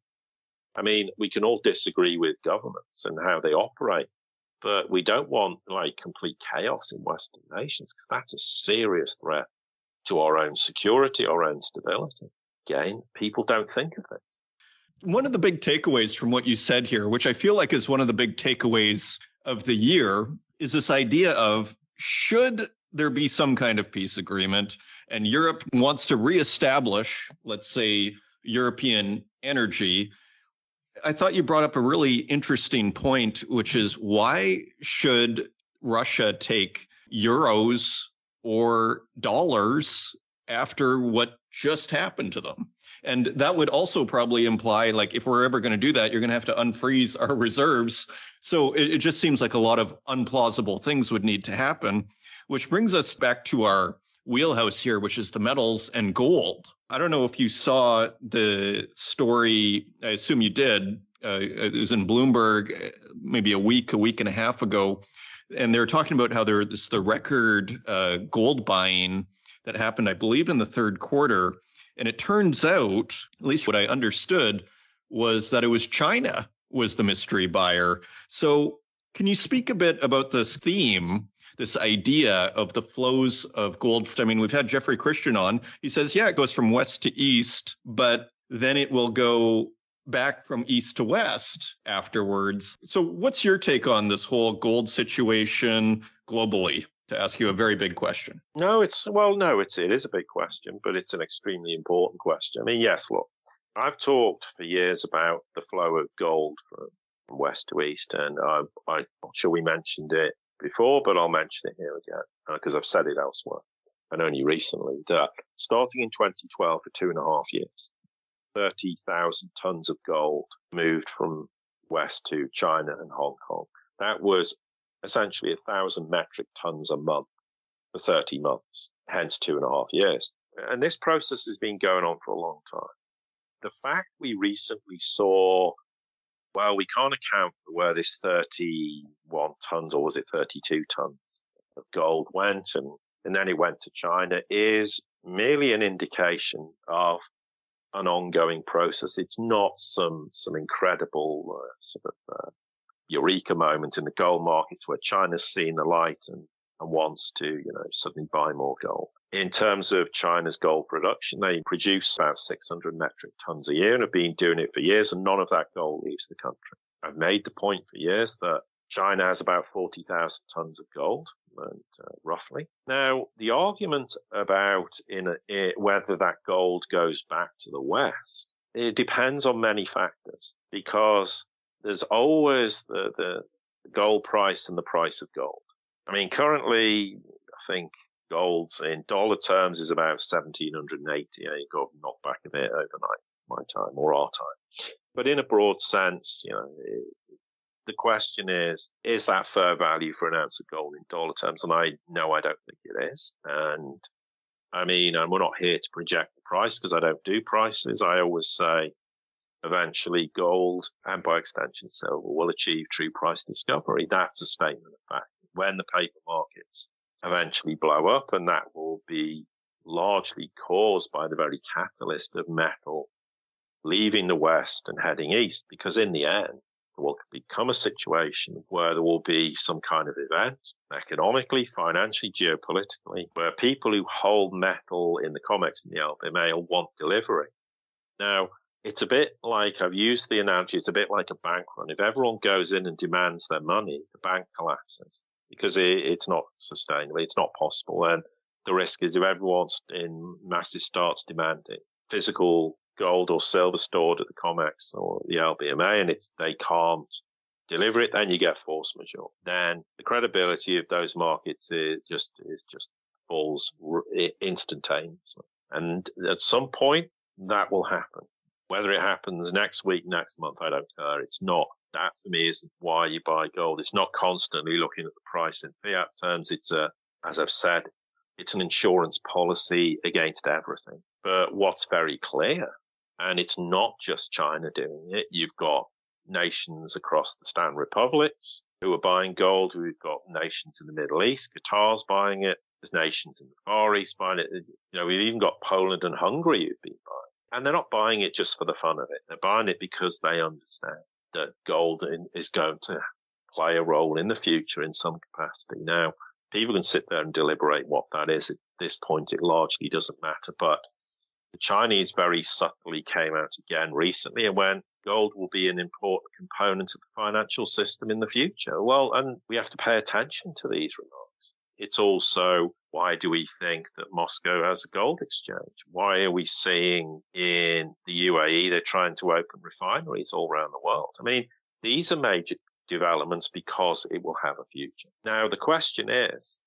B: I mean, we can all disagree with governments and how they operate, but we don't want like complete chaos in Western nations because that's a serious threat to our own security, our own stability again, people don't think of this.
A: One of the big takeaways from what you said here, which I feel like is one of the big takeaways of the year, is this idea of should there be some kind of peace agreement and Europe wants to reestablish, let's say, European energy. I thought you brought up a really interesting point, which is why should Russia take euros or dollars after what just happened to them. And that would also probably imply, like, if we're ever going to do that, you're going to have to unfreeze our reserves. So it, it, just seems like a lot of unplausible things would need to happen, which brings us back to our wheelhouse here, which is the metals and gold. I don't know if you saw the story, I assume you did. Uh, it was in Bloomberg uh, maybe a week, a week and a half ago. And they were talking about how there the record uh, gold buying that happened, I believe, in the third quarter. And it turns out, at least what I understood, was that it was China was the mystery buyer. So can you speak a bit about this theme, this idea of the flows of gold? I mean, we've had Jeffrey Christian on. He says, yeah, it goes from west to east, but then it will go back from east to west afterwards. So, what's your take on this whole gold situation globally? To ask you a very big question.
B: No, it's well, no, it's it is a big question, but it's an extremely important question. I mean, yes, look, I've talked for years about the flow of gold from west to east, and I, I'm not sure we mentioned it before, but I'll mention it here again because uh, I've said it elsewhere and only recently that starting in 2012 for two and a half years, 30,000 tons of gold moved from west to China and Hong Kong. That was essentially a thousand metric tons a month for 30 months, hence two and a half years. And this process has been going on for a long time. The fact we recently saw, well, we can't account for where this 31 tons or was it 32 tons of gold went and, and then it went to China is merely an indication of an ongoing process. It's not some some incredible uh, sort of uh, eureka moment in the gold markets where China's seen the light and, and wants to, you know, suddenly buy more gold. In terms of China's gold production, they produce about 600 metric tons a year and have been doing it for years, and none of that gold leaves the country. I've made the point for years that China has about 40,000 tons of gold, and, uh, roughly. Now, the argument about in a, whether that gold goes back to the West, it depends on many factors because there's always the, the gold price and the price of gold. I mean, currently, I think gold's in dollar terms is about 1780. Yeah, you got knocked back a bit overnight, my time or our time. But in a broad sense, you know, it, the question is, is that fair value for an ounce of gold in dollar terms? And I know I don't think it is. And I mean, and we're not here to project the price because I don't do prices. I always say eventually gold and by extension silver will achieve true price discovery. That's a statement of fact. When the paper markets eventually blow up, and that will be largely caused by the very catalyst of metal leaving the West and heading east, because in the end, there will become a situation where there will be some kind of event, economically, financially, geopolitically, where people who hold metal in the COMEX and the LBMA will want delivery. Now, it's a bit like I've used the analogy. It's a bit like a bank run. If everyone goes in and demands their money, the bank collapses because it, it's not sustainable. It's not possible. And the risk is if everyone in masses starts demanding physical gold or silver stored at the COMEX or the LBMA, and it's they can't deliver it, then you get force majeure. Then the credibility of those markets is just is just falls instantaneously. And at some point, that will happen. Whether it happens next week, next month, I don't care. It's not. That for me isn't why you buy gold. It's not constantly looking at the price in fiat terms. It's a, as I've said, it's an insurance policy against everything. But what's very clear, and it's not just China doing it. You've got nations across the Stan Republics who are buying gold. We've got nations in the Middle East. Qatar's buying it. There's nations in the Far East buying it. You know, we've even got Poland and Hungary who've been buying. And they're not buying it just for the fun of it. They're buying it because they understand that gold is going to play a role in the future in some capacity. Now, people can sit there and deliberate what that is. At this point, it largely doesn't matter. But the Chinese very subtly came out again recently and went, gold will be an important component of the financial system in the future. Well, and we have to pay attention to these remarks. It's also why do we think that Moscow has a gold exchange? Why are we seeing in the UAE they're trying to open refineries all around the world? I mean, these are major developments because it will have a future. Now, the question is,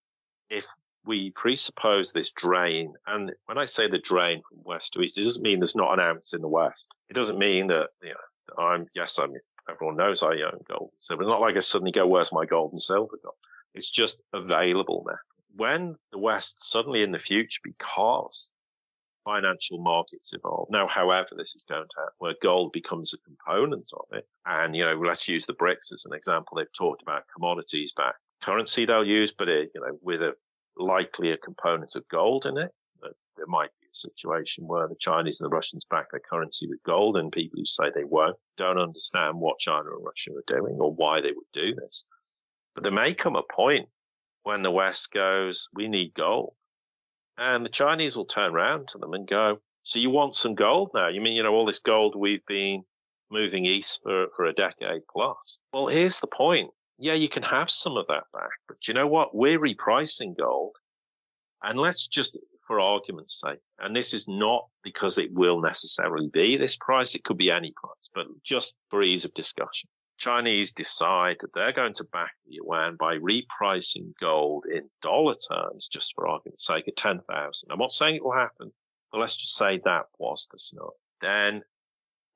B: if we presuppose this drain, and when I say the drain from west to east, it doesn't mean there's not an ounce in the west. It doesn't mean that, you know, I'm, yes, I'm, everyone knows I own gold silver. It's not like I suddenly go, where's my gold and silver gone? It's just available now when the West suddenly in the future, because financial markets evolve. Now, however, this is going to happen, where gold becomes a component of it. And, you know, let's use the BRICS as an example. They've talked about commodities back currency they'll use, but, it, you know, with a likely a component of gold in it. There might be a situation where the Chinese and the Russians back their currency with gold and people who say they won't don't understand what China and Russia are doing or why they would do this. But there may come a point when the West goes, we need gold. And the Chinese will turn around to them and go, So you want some gold now? You mean, you know, all this gold we've been moving east for, for a decade plus? Well, here's the point. Yeah, you can have some of that back, but you know what? We're repricing gold. And let's just, for argument's sake, and this is not because it will necessarily be this price, it could be any price, but just for ease of discussion. Chinese decide that they're going to back the yuan by repricing gold in dollar terms, just for argument's sake, at 10,000. I'm not saying it will happen, but let's just say that was the scenario. Then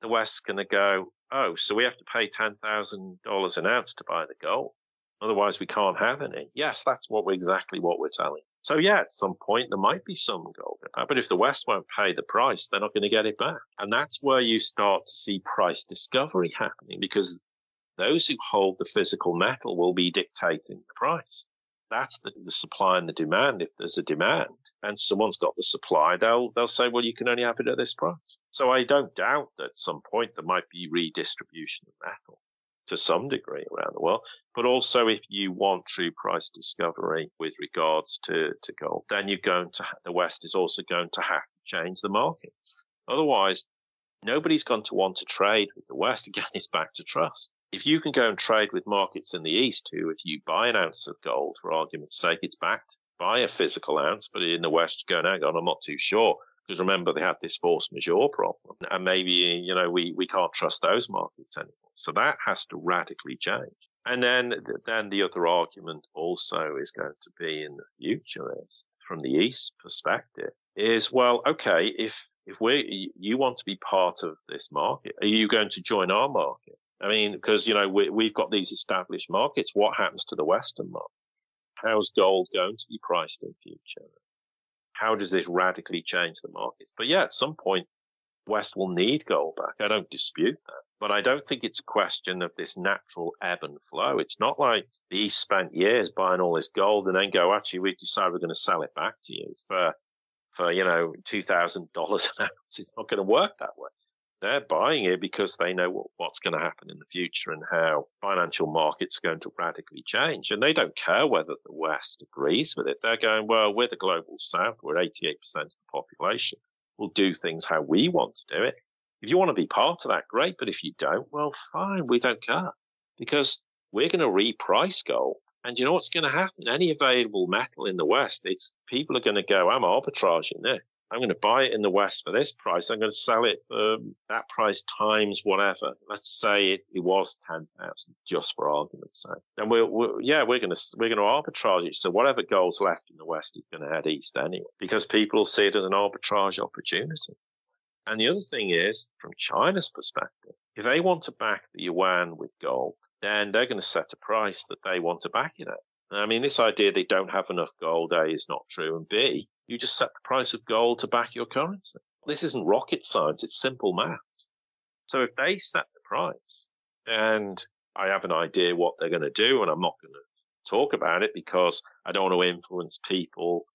B: the West's going to go, oh, so we have to pay $10,000 an ounce to buy the gold. Otherwise, we can't have any. Yes, that's what we're, exactly what we're telling. So yeah, at some point there might be some gold, but if the West won't pay the price, they're not going to get it back. And that's where you start to see price discovery happening because those who hold the physical metal will be dictating the price. That's the, the supply and the demand. If there's a demand and someone's got the supply, they'll they'll say, well, you can only have it at this price. So I don't doubt that at some point there might be redistribution of metal to some degree around the world. But also, if you want true price discovery with regards to, to gold, then you're going to the West is also going to have to change the market. Otherwise, nobody's going to want to trade with the West. Again, it's back to trust if you can go and trade with markets in the East who, if you buy an ounce of gold, for argument's sake, it's backed by a physical ounce, but in the West, going, hang on, I'm not too sure. Because remember, they had this force majeure problem. And maybe, you know, we, we can't trust those markets anymore. So that has to radically change. And then, then the other argument also is going to be in the future is from the East perspective is, well, okay, if, if we you want to be part of this market, are you going to join our market? I mean, because, you know, we, we've got these established markets. What happens to the Western market? How's gold going to be priced in future? How does this radically change the markets? But yeah, at some point, West will need gold back. I don't dispute that. But I don't think it's a question of this natural ebb and flow. It's not like the East spent years buying all this gold and then go, actually, we decide we're going to sell it back to you for, for you know, $2,000 an ounce. It's not going to work that way. They're buying it because they know what's going to happen in the future and how financial markets are going to radically change. And they don't care whether the West agrees with it. They're going, well, we're the global South. We're 88% of the population. We'll do things how we want to do it. If you want to be part of that, great. But if you don't, well, fine. We don't care because we're going to reprice gold. And you know what's going to happen? Any available metal in the West, it's people are going to go, I'm arbitraging this. I'm going to buy it in the West for this price. I'm going to sell it for that price times whatever. Let's say it, it was 10,000 just for argument's sake. And we're, we're, yeah, we're going to, we're going to arbitrage it. So whatever gold's left in the West is going to head east anyway, because people will see it as an arbitrage opportunity. And the other thing is, from China's perspective, if they want to back the yuan with gold, then they're going to set a price that they want to back it at. I mean, this idea they don't have enough gold, A, is not true, and B, you just set the price of gold to back your currency. This isn't rocket science, it's simple maths. So if they set the price, and I have an idea what they're going to do, and I'm not going to talk about it because I don't want to influence people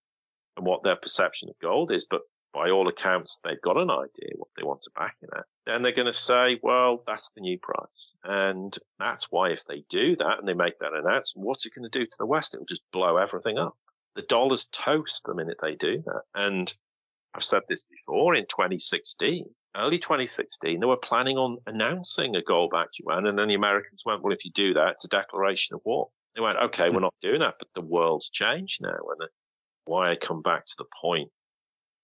B: and what their perception of gold is, but by all accounts, they've got an idea what they want to back it at. Then they're going to say, well, that's the new price. And that's why if they do that and they make that announcement, what's it going to do to the West? It will just blow everything up the dollar's toast the minute they do that. And I've said this before in 2016, early 2016, they were planning on announcing a gold backed yuan. And then the Americans went, well, if you do that, it's a declaration of war. They went, okay, we're hmm. not doing that, but the world's changed now. And why I come back to the point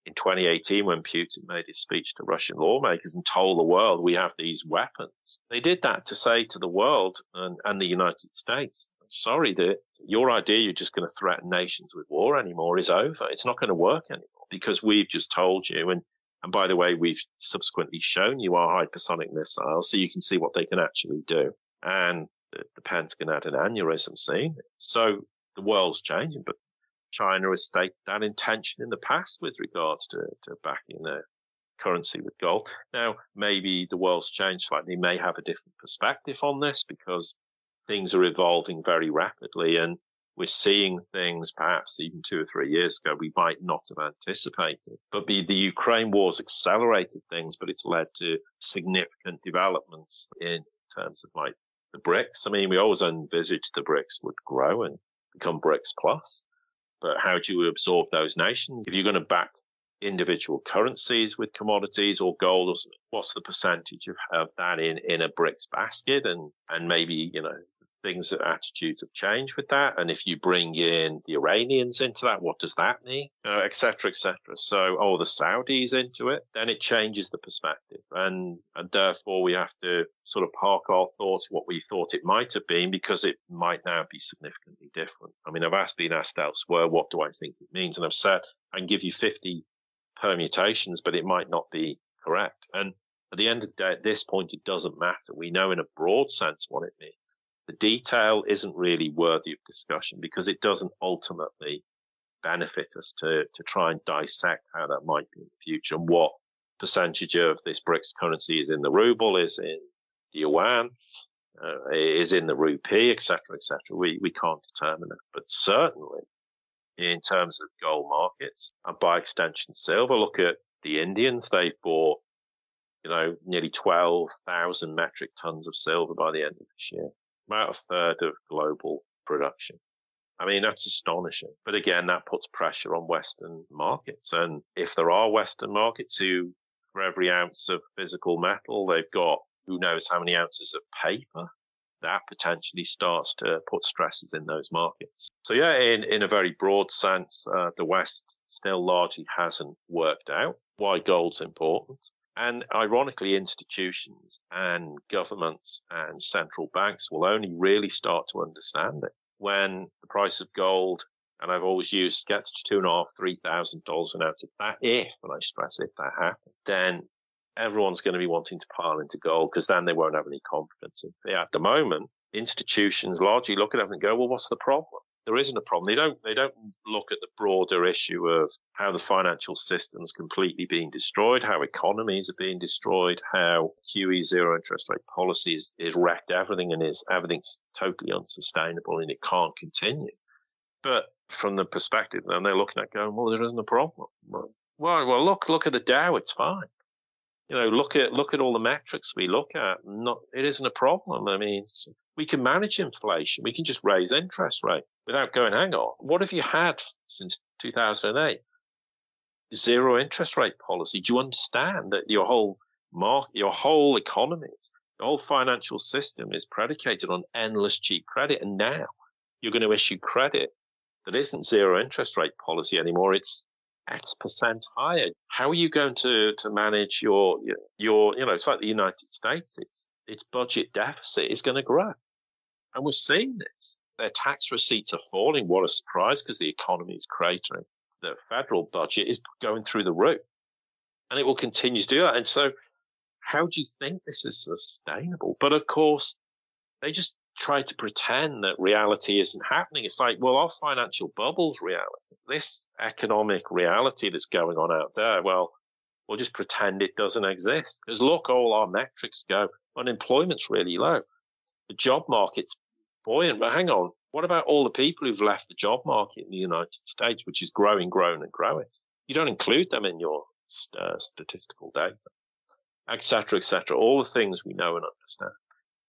B: in 2018 when Putin made his speech to Russian lawmakers and told the world we have these weapons. They did that to say to the world and, and the United States sorry that your idea you're just going to threaten nations with war anymore is over. It's not going to work anymore because we've just told you. And, and by the way, we've subsequently shown you our hypersonic missiles so you can see what they can actually do. And the, the Pentagon had an aneurysm it. So the world's changing, but China has stated that intention in the past with regards to, to backing their currency with gold. Now, maybe the world's changed slightly. May have a different perspective on this because things are evolving very rapidly and we're seeing things perhaps even two or three years ago we might not have anticipated. But the, the Ukraine war's accelerated things, but it's led to significant developments in terms of like the BRICS. I mean, we always envisaged the BRICS would grow and become BRICS plus. But how do you absorb those nations? If you're going to back individual currencies with commodities or gold or. What's the percentage of, of that in, in a BRICS basket? And, and maybe, you know, things, that attitudes have changed with that. And if you bring in the Iranians into that, what does that mean? Uh, et cetera, et cetera. So, oh, the Saudis into it, then it changes the perspective. And, and therefore we have to sort of park our thoughts what we thought it might have been because it might now be significantly different. I mean, I've asked, been asked elsewhere, what do I think it means? And I've said, I can give you 50 permutations, but it might not be correct. And at the end of the day, at this point, it doesn't matter. We know in a broad sense what it means. The detail isn't really worthy of discussion because it doesn't ultimately benefit us to, to try and dissect how that might be in the future and what percentage of this BRICS currency is in the ruble, is in the yuan, uh, is in the rupee, etc., etc. We, we can't determine it. But certainly in terms of gold markets and by extension silver, look at the Indians. They bought, you know, nearly 12,000 metric tons of silver by the end of this year about a third of global production. I mean, that's astonishing. But again, that puts pressure on Western markets. And if there are Western markets who, for every ounce of physical metal, they've got who knows how many ounces of paper, that potentially starts to put stresses in those markets. So yeah, in, in a very broad sense, uh, the West still largely hasn't worked out why gold's important. And ironically, institutions and governments and central banks will only really start to understand it when the price of gold, and I've always used gets to two and a half, three thousand dollars an ounce. If that, if, and I stress if that happens, then everyone's going to be wanting to pile into gold because then they won't have any confidence it. At the moment, institutions largely look at it and go, well, what's the problem? There isn't a problem. They don't they don't look at the broader issue of how the financial system's completely being destroyed, how economies are being destroyed, how QE zero interest rate policy is, is wrecked everything and is everything's totally unsustainable and it can't continue. But from the perspective, then they're looking at going, well, there isn't a problem. Well, well, look, look at the Dow, it's fine. You know, look at look at all the metrics we look at. Not, it isn't a problem. I mean, we can manage inflation. We can just raise interest rate without going, hang on, what have you had since 2008? Zero interest rate policy. Do you understand that your whole market, your whole economy, the whole financial system is predicated on endless cheap credit. And now you're going to issue credit that isn't zero interest rate policy anymore. It's X percent higher. How are you going to, to manage your, your, you know, it's like the United States. It's, its budget deficit is going to grow. And we're seeing this. Their tax receipts are falling. What a surprise because the economy is cratering. The federal budget is going through the roof and it will continue to do that. And so, how do you think this is sustainable? But of course, they just try to pretend that reality isn't happening. It's like, well, our financial bubble's reality. This economic reality that's going on out there, well, we'll just pretend it doesn't exist. Because look, all our metrics go, unemployment's really low. The job market's buoyant. But hang on, what about all the people who've left the job market in the United States, which is growing, growing, and growing? You don't include them in your uh, statistical data, etc., etc. All the things we know and understand.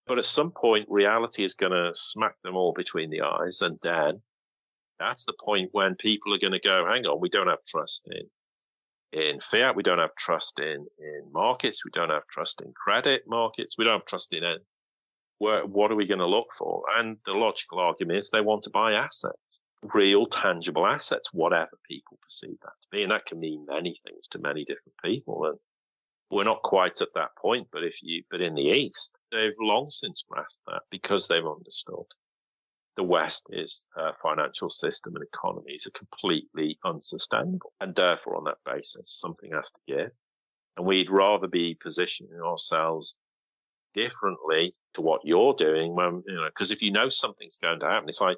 B: But at some point, reality is going to smack them all between the eyes, and then that's the point when people are going to go, "Hang on, we don't have trust in in fiat, we don't have trust in in markets, we don't have trust in credit markets, we don't have trust in where, what are we going to look for? And the logical argument is they want to buy assets, real tangible assets, whatever people perceive that to be. And that can mean many things to many different people. And we're not quite at that point, but if you, but in the East, they've long since grasped that because they've understood the West is a financial system and economies are completely unsustainable. And therefore, on that basis, something has to give. And we'd rather be positioning ourselves differently to what you're doing when you know because if you know something's going to happen it's like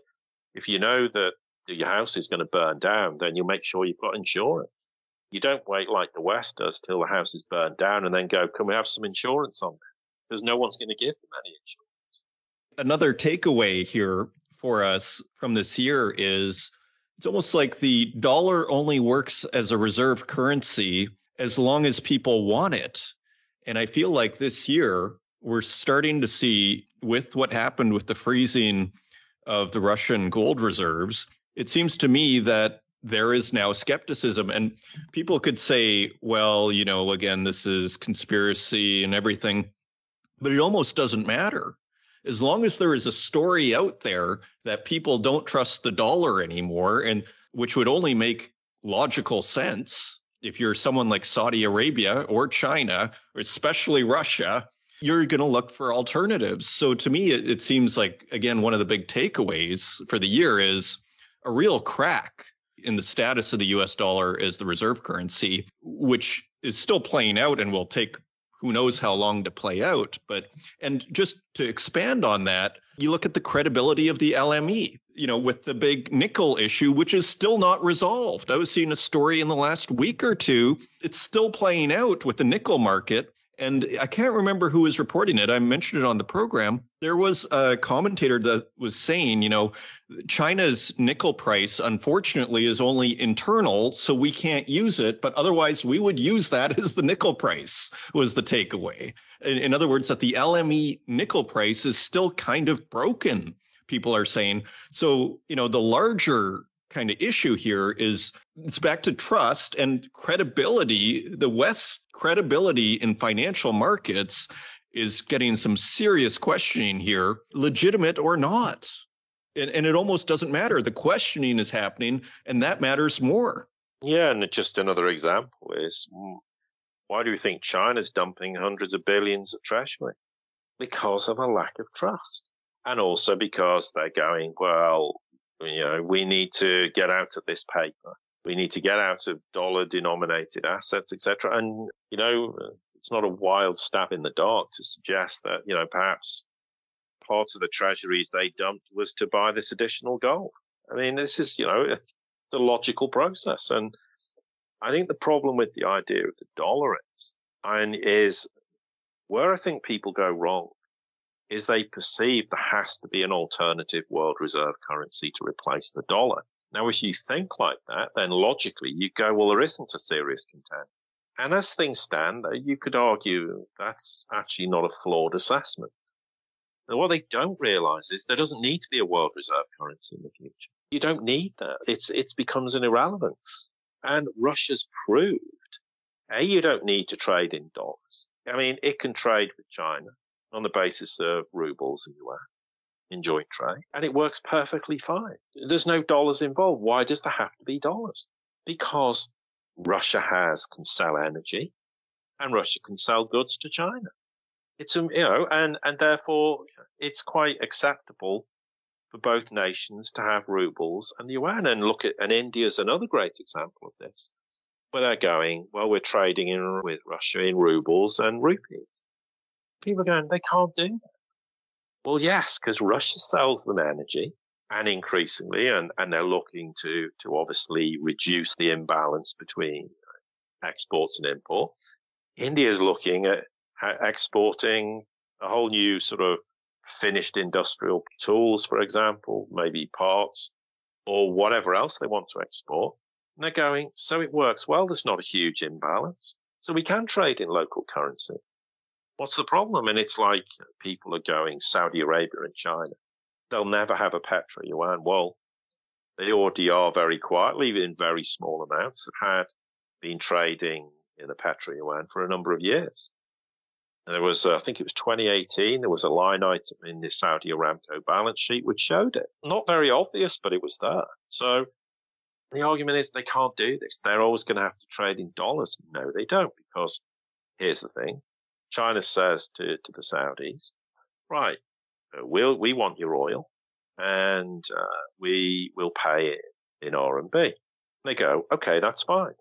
B: if you know that your house is going to burn down then you make sure you've got insurance. You don't wait like the west does till the house is burned down and then go can we have some insurance on it because no one's going to give them any insurance.
A: Another takeaway here for us from this year is it's almost like the dollar only works as a reserve currency as long as people want it. And I feel like this year we're starting to see with what happened with the freezing of the Russian gold reserves, it seems to me that there is now skepticism and people could say well you know again this is conspiracy and everything but it almost doesn't matter. As long as there is a story out there that people don't trust the dollar anymore and which would only make logical sense if you're someone like Saudi Arabia or China or especially Russia you're going to look for alternatives so to me it, it seems like again one of the big takeaways for the year is a real crack in the status of the US dollar as the reserve currency, which is still playing out and will take who knows how long to play out. But, and just to expand on that, you look at the credibility of the LME, you know, with the big nickel issue, which is still not resolved. I was seeing a story in the last week or two. It's still playing out with the nickel market and I can't remember who was reporting it. I mentioned it on the program. There was a commentator that was saying, you know, China's nickel price, unfortunately, is only internal, so we can't use it. But otherwise, we would use that as the nickel price, was the takeaway. In, in other words, that the LME nickel price is still kind of broken, people are saying. So, you know, the larger kind of issue here is it's back to trust and credibility. The West's credibility in financial markets is getting some serious questioning here, legitimate or not. And, and it almost doesn't matter. The questioning is happening, and that matters more.
B: Yeah, and just another example is hmm, why do you think China's dumping hundreds of billions of treasury? Because of a lack of trust. And also because they're going, well, you know, we need to get out of this paper. We need to get out of dollar denominated assets, etc. And, you know, it's not a wild stab in the dark to suggest that, you know, perhaps part of the treasuries they dumped was to buy this additional gold. I mean, this is, you know, it's a logical process. And I think the problem with the idea of the dollar is, and is where I think people go wrong is they perceive there has to be an alternative world reserve currency to replace the dollar. Now, if you think like that, then logically you go, well, there isn't a serious contender. And as things stand, uh, you could argue that's actually not a flawed assessment. And what they don't realize is there doesn't need to be a world reserve currency in the future. You don't need that. It's, it becomes an irrelevant. And Russia's proved, A, you don't need to trade in dollars. I mean, it can trade with China on the basis of rubles and yuan in joint trade, and it works perfectly fine. There's no dollars involved. Why does there have to be dollars? Because Russia has can sell energy, and Russia can sell goods to China. It's um, you know, and and therefore it's quite acceptable for both nations to have rubles and yuan. And look at and India's another great example of this, where they're going, well, we're trading in with Russia in rubles and rupees people are going, they can't do that. Well, yes, because Russia sells them energy and increasingly, and, and they're looking to, to obviously reduce the imbalance between exports and imports. India is looking at exporting a whole new sort of finished industrial tools, for example, maybe parts or whatever else they want to export. And they're going, so it works well. There's not a huge imbalance. So we can trade in local currencies. What's the problem? And it's like people are going Saudi Arabia and China. They'll never have a petro yuan. Well, they already are very quietly in very small amounts had been trading in the petro yuan for a number of years. And there was, uh, I think it was 2018, there was a line item in the Saudi Aramco balance sheet which showed it. Not very obvious, but it was there. So the argument is they can't do this. They're always going to have to trade in dollars. No, they don't, because here's the thing. China says to, to the Saudis, right, uh, we'll, we want your oil and uh, we will pay it in RMB. They go, okay, that's fine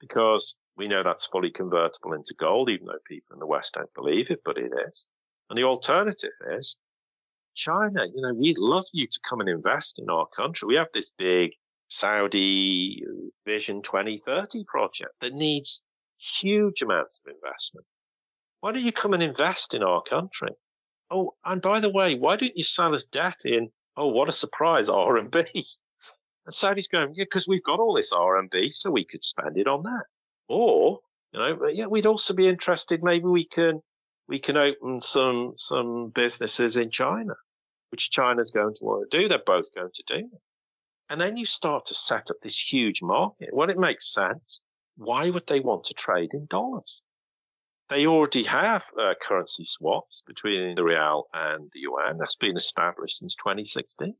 B: because we know that's fully convertible into gold, even though people in the West don't believe it, but it is. And the alternative is China, you know, we'd love you to come and invest in our country. We have this big Saudi Vision 2030 project that needs huge amounts of investment. Why don't you come and invest in our country? Oh, and by the way, why don't you sell us debt in, oh, what a surprise, RMB? And Saudi's going, yeah, because we've got all this RMB, so we could spend it on that. Or, you know, yeah, we'd also be interested, maybe we can, we can open some, some businesses in China, which China's going to want to do. They're both going to do. And then you start to set up this huge market. Well, it makes sense. Why would they want to trade in dollars? They already have uh, currency swaps between the real and the yuan. That's been established since 2016.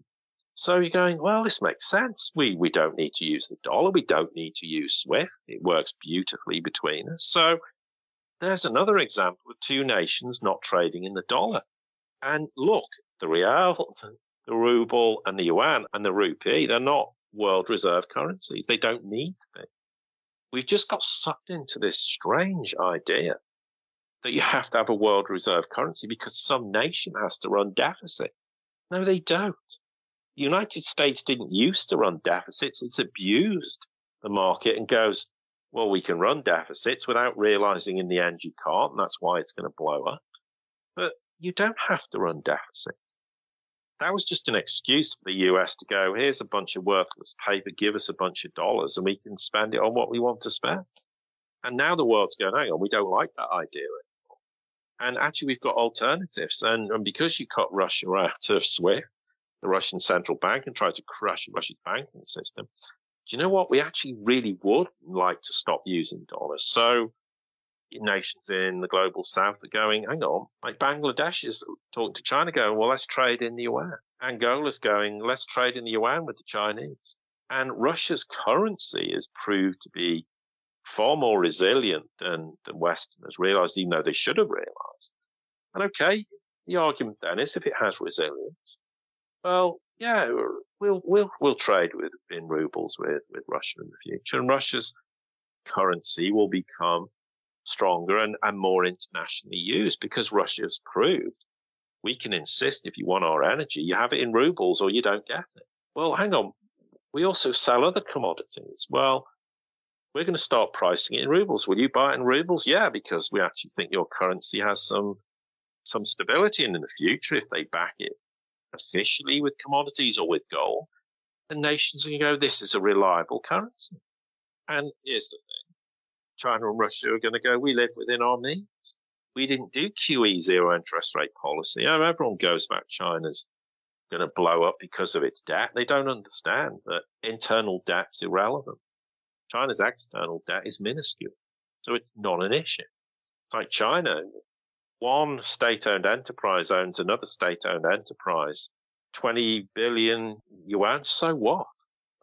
B: So you're going, well, this makes sense. We we don't need to use the dollar. We don't need to use SWIFT. It works beautifully between us. So there's another example of two nations not trading in the dollar. And look, the real, the ruble, and the yuan and the rupee, they're not world reserve currencies. They don't need to be. We've just got sucked into this strange idea that you have to have a world reserve currency because some nation has to run deficit. No, they don't. The United States didn't used to run deficits. It's abused the market and goes, well, we can run deficits without realizing in the end you can't. And that's why it's going to blow up. But you don't have to run deficits. That was just an excuse for the US to go, here's a bunch of worthless paper, give us a bunch of dollars and we can spend it on what we want to spend. And now the world's going, hang on, we don't like that idea and actually, we've got alternatives. And, and because you cut Russia out of SWIFT, the Russian central bank, and tried to crush Russia's banking system, do you know what? We actually really would like to stop using dollars. So nations in the global south are going, hang on, like Bangladesh is talking to China, going, well, let's trade in the yuan. Angola's going, let's trade in the yuan with the Chinese. And Russia's currency is proved to be far more resilient than, than Westerners realized, even though they should have realized. And okay, the argument then is if it has resilience, well, yeah, we'll we'll we'll trade with in rubles with with Russia in the future, and Russia's currency will become stronger and, and more internationally used because Russia's proved we can insist if you want our energy, you have it in rubles or you don't get it. Well, hang on. We also sell other commodities. Well, we're going to start pricing it in rubles. Will you buy it in rubles? Yeah, because we actually think your currency has some some stability and in the future if they back it officially with commodities or with gold, the nations can go, this is a reliable currency. And here's the thing. China and Russia are going to go, we live within our means. We didn't do QE zero interest rate policy. Oh, everyone goes back China's going to blow up because of its debt. They don't understand that internal debt's irrelevant. China's external debt is minuscule. So it's not an issue. It's like China, one state owned enterprise owns another state owned enterprise. 20 billion yuan, so what?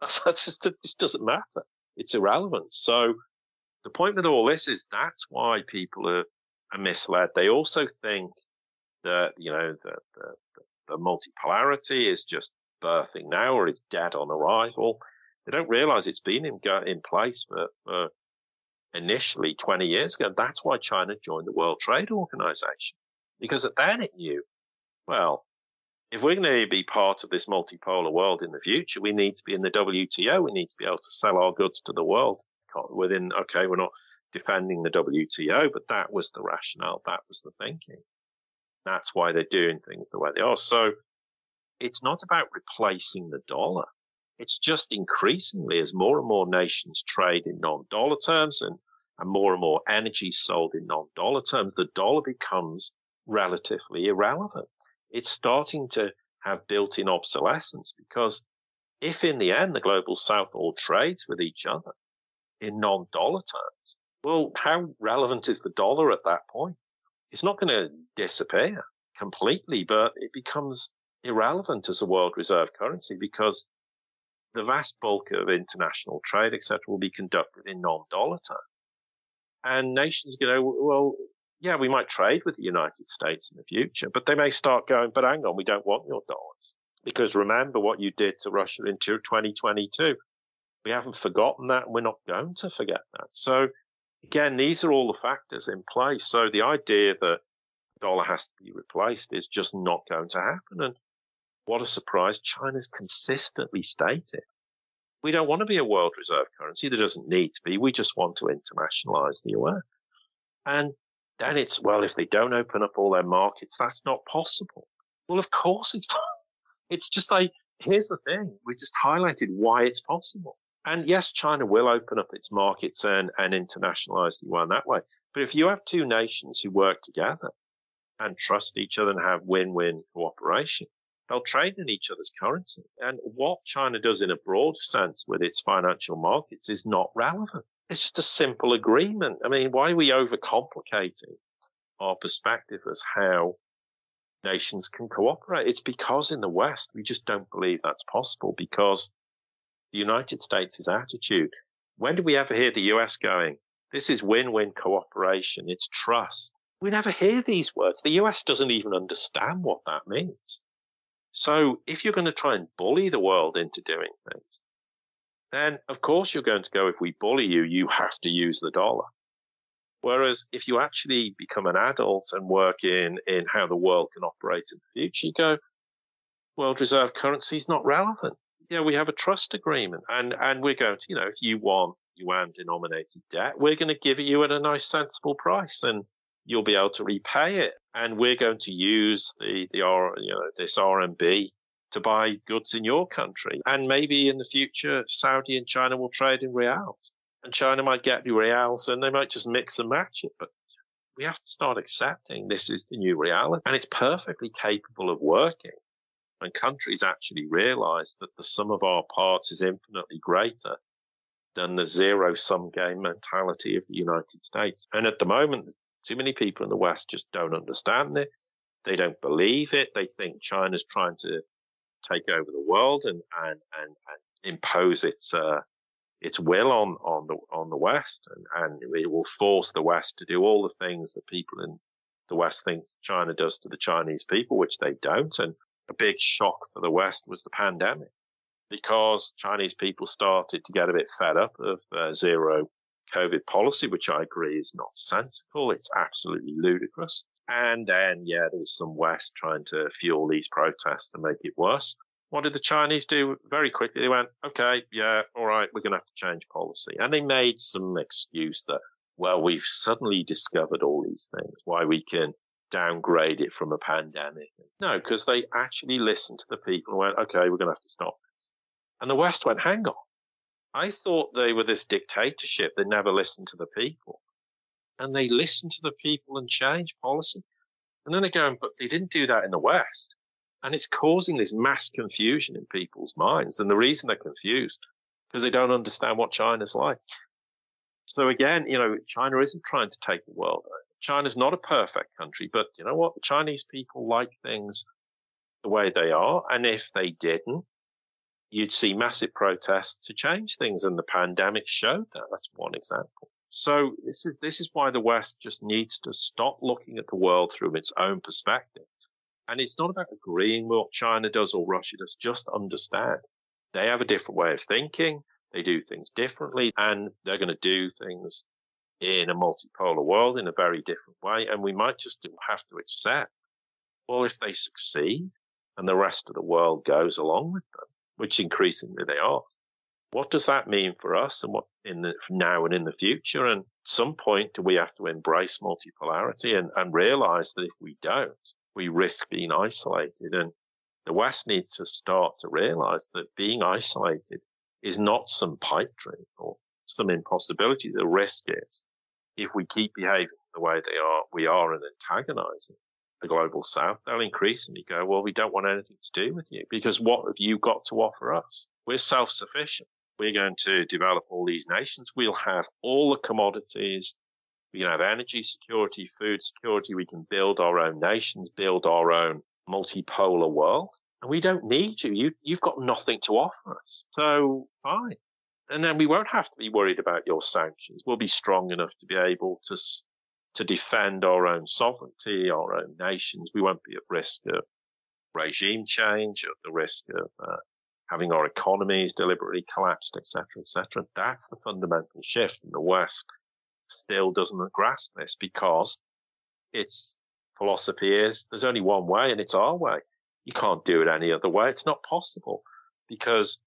B: That's just, doesn't matter. It's irrelevant. So the point with all this is that's why people are, are misled. They also think that, you know, the, the, the multipolarity is just birthing now or it's dead on arrival. They don't realize it's been in, in place for, for initially 20 years ago. That's why China joined the World Trade Organization. Because at then it knew, well, if we're going to be part of this multipolar world in the future, we need to be in the WTO. We need to be able to sell our goods to the world within, okay, we're not defending the WTO, but that was the rationale. That was the thinking. That's why they're doing things the way they are. So it's not about replacing the dollar. It's just increasingly as more and more nations trade in non-dollar terms and, and more and more energy sold in non-dollar terms, the dollar becomes relatively irrelevant. It's starting to have built-in obsolescence because if in the end the global south all trades with each other in non-dollar terms, well, how relevant is the dollar at that point? It's not going to disappear completely, but it becomes irrelevant as a world reserve currency because the vast bulk of international trade, etc., will be conducted in non-dollar terms. And nations go, well, yeah, we might trade with the United States in the future, but they may start going, but hang on, we don't want your dollars. Because remember what you did to Russia in 2022. We haven't forgotten that, and we're not going to forget that. So, again, these are all the factors in place. So, the idea that dollar has to be replaced is just not going to happen. And what a surprise. China's consistently stated we don't want to be a world reserve currency. There doesn't need to be. We just want to internationalize the yuan. And then it's, well, if they don't open up all their markets, that's not possible. Well, of course it's, it's just like, here's the thing. We just highlighted why it's possible. And yes, China will open up its markets and, and internationalize the yuan that way. But if you have two nations who work together and trust each other and have win-win cooperation, They'll trade in each other's currency. And what China does in a broad sense with its financial markets is not relevant. It's just a simple agreement. I mean, why are we overcomplicating our perspective as how nations can cooperate? It's because in the West, we just don't believe that's possible because the United States' attitude. When do we ever hear the US going, this is win win cooperation, it's trust? We never hear these words. The US doesn't even understand what that means. So if you're going to try and bully the world into doing things, then of course you're going to go, if we bully you, you have to use the dollar. Whereas if you actually become an adult and work in, in how the world can operate in the future, you go, world reserve currency is not relevant. Yeah, we have a trust agreement and, and we're going to, you know, if you want yuan denominated debt, we're going to give it you at a nice sensible price and you'll be able to repay it. And we're going to use the, the R, you know, this RMB to buy goods in your country. And maybe in the future, Saudi and China will trade in riyals and China might get the riyals and they might just mix and match it. But we have to start accepting this is the new reality and it's perfectly capable of working when countries actually realize that the sum of our parts is infinitely greater than the zero sum game mentality of the United States. And at the moment, too many people in the West just don't understand it. They don't believe it. They think China's trying to take over the world and, and, and, and impose its, uh, its will on, on the, on the West. And, and it will force the West to do all the things that people in the West think China does to the Chinese people, which they don't. And a big shock for the West was the pandemic because Chinese people started to get a bit fed up of the zero COVID policy, which I agree is not sensible. It's absolutely ludicrous. And then, yeah, there was some West trying to fuel these protests to make it worse. What did the Chinese do very quickly? They went, okay, yeah, all right, we're going to have to change policy. And they made some excuse that, well, we've suddenly discovered all these things, why we can downgrade it from a pandemic. No, because they actually listened to the people and went, okay, we're going to have to stop this. And the West went, hang on. I thought they were this dictatorship. They never listened to the people. And they listened to the people and changed policy. And then going, but they didn't do that in the West. And it's causing this mass confusion in people's minds. And the reason they're confused, because they don't understand what China's like. So again, you know, China isn't trying to take the world. China's not a perfect country, but you know what? The Chinese people like things the way they are. And if they didn't, you'd see massive protests to change things. And the pandemic showed that. That's one example. So this is, this is why the West just needs to stop looking at the world through its own perspective. And it's not about agreeing with what China does or Russia does. Just understand they have a different way of thinking. They do things differently and they're going to do things in a multipolar world in a very different way. And we might just have to accept, well, if they succeed and the rest of the world goes along with them, which increasingly they are. What does that mean for us and what in the now and in the future? And some point do we have to embrace multipolarity and, and realize that if we don't, we risk being isolated. And the West needs to start to realize that being isolated is not some pipe dream or some impossibility. The risk is if we keep behaving the way they are, we are an antagonizing the global south, they'll increasingly go, well, we don't want anything to do with you because what have you got to offer us? We're self sufficient. We're going to develop all these nations. We'll have all the commodities. We can have energy security, food security. We can build our own nations, build our own multipolar world. And we don't need you. you you've got nothing to offer us. So fine. And then we won't have to be worried about your sanctions. We'll be strong enough to be able to to defend our own sovereignty, our own nations. We won't be at risk of regime change, at the risk of uh, having our economies deliberately collapsed, etc., etc. That's the fundamental shift, and the West still doesn't grasp this because its philosophy is there's only one way, and it's our way. You can't do it any other way. It's not possible because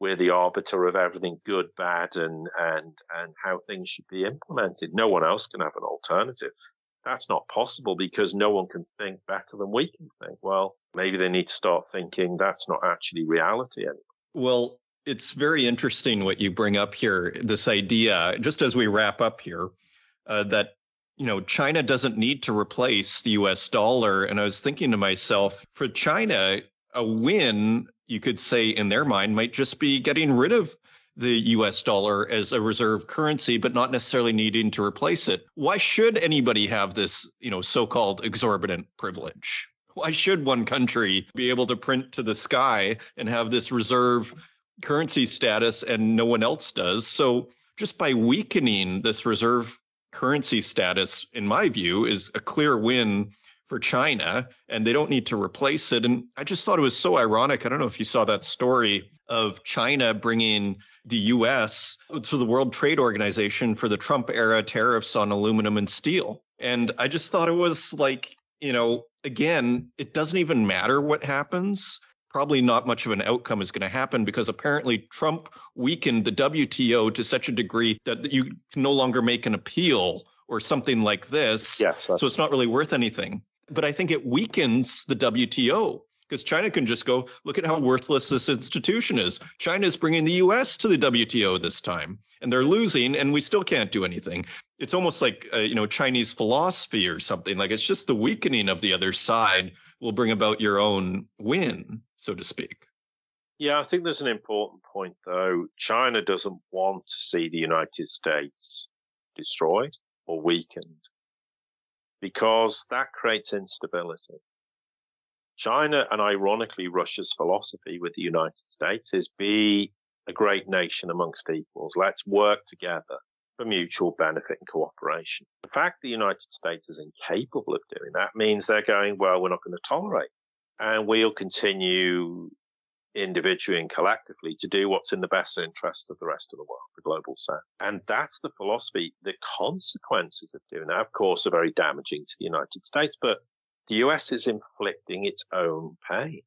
B: we're the arbiter of everything good, bad, and and and how things should be implemented. No one else can have an alternative. That's not possible because no one can think better than we can think. Well, maybe they need to start thinking that's not actually reality anymore.
A: Well, it's very interesting what you bring up here. This idea, just as we wrap up here, uh, that you know China doesn't need to replace the U.S. dollar. And I was thinking to myself, for China, a win, you could say, in their mind, might just be getting rid of the US dollar as a reserve currency, but not necessarily needing to replace it. Why should anybody have this, you know, so-called exorbitant privilege? Why should one country be able to print to the sky and have this reserve currency status and no one else does? So just by weakening this reserve currency status, in my view, is a clear win for China, and they don't need to replace it. And I just thought it was so ironic. I don't know if you saw that story of China bringing the US to the World Trade Organization for the Trump era tariffs on aluminum and steel. And I just thought it was like, you know, again, it doesn't even matter what happens. Probably not much of an outcome is going to happen because apparently Trump weakened the WTO to such a degree that you can no longer make an appeal or something like this.
B: Yes,
A: so it's not really worth anything. But I think it weakens the WTO because China can just go, look at how worthless this institution is. China is bringing the US to the WTO this time, and they're losing, and we still can't do anything. It's almost like, uh, you know, Chinese philosophy or something. Like it's just the weakening of the other side will bring about your own win, so to speak.
B: Yeah, I think there's an important point, though. China doesn't want to see the United States destroyed or weakened because that creates instability. China and ironically Russia's philosophy with the United States is be a great nation amongst equals. Let's work together for mutual benefit and cooperation. The fact the United States is incapable of doing that means they're going, well, we're not going to tolerate. And we'll continue individually and collectively to do what's in the best interest of the rest of the world, the global south. And that's the philosophy. The consequences of doing that, of course, are very damaging to the United States, but the US is inflicting its own pain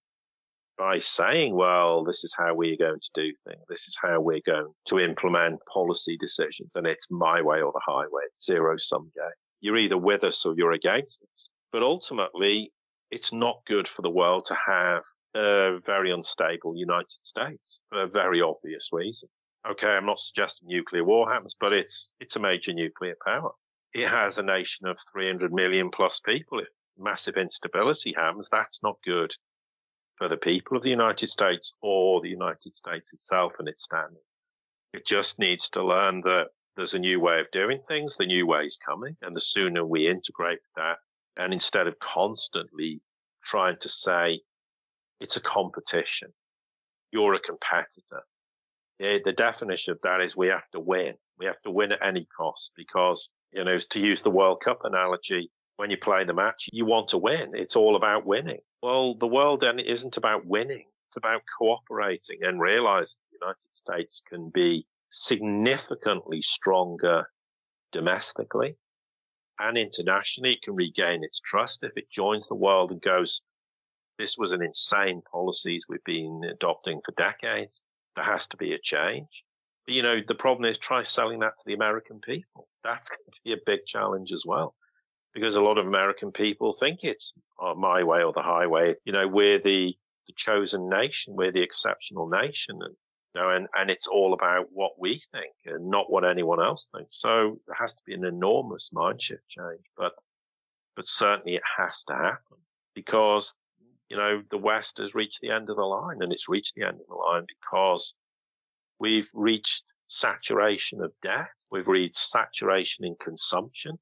B: by saying, well, this is how we're going to do things. This is how we're going to implement policy decisions. And it's my way or the highway. Zero sum game. You're either with us or you're against us. But ultimately, it's not good for the world to have a very unstable United States for a very obvious reason. Okay, I'm not suggesting nuclear war happens, but it's it's a major nuclear power. It has a nation of 300 million plus people. If massive instability happens, that's not good for the people of the United States or the United States itself and its standing. It just needs to learn that there's a new way of doing things, the new way is coming, and the sooner we integrate that, and instead of constantly trying to say it's a competition, you're a competitor. Yeah, the definition of that is we have to win. We have to win at any cost because, you know, to use the World Cup analogy, when you play the match, you want to win. It's all about winning. Well, the world then isn't about winning. It's about cooperating and realizing the United States can be significantly stronger domestically and internationally. It can regain its trust if it joins the world and goes, this was an insane policies we've been adopting for decades. There has to be a change. But, you know, the problem is try selling that to the American people. That's going to be a big challenge as well because a lot of American people think it's oh, my way or the highway. You know, we're the, the chosen nation, we're the exceptional nation, and you know, and and it's all about what we think and not what anyone else thinks. So there has to be an enormous mindshift change, but but certainly it has to happen because you know the West has reached the end of the line, and it's reached the end of the line because we've reached saturation of debt, we've reached saturation in consumption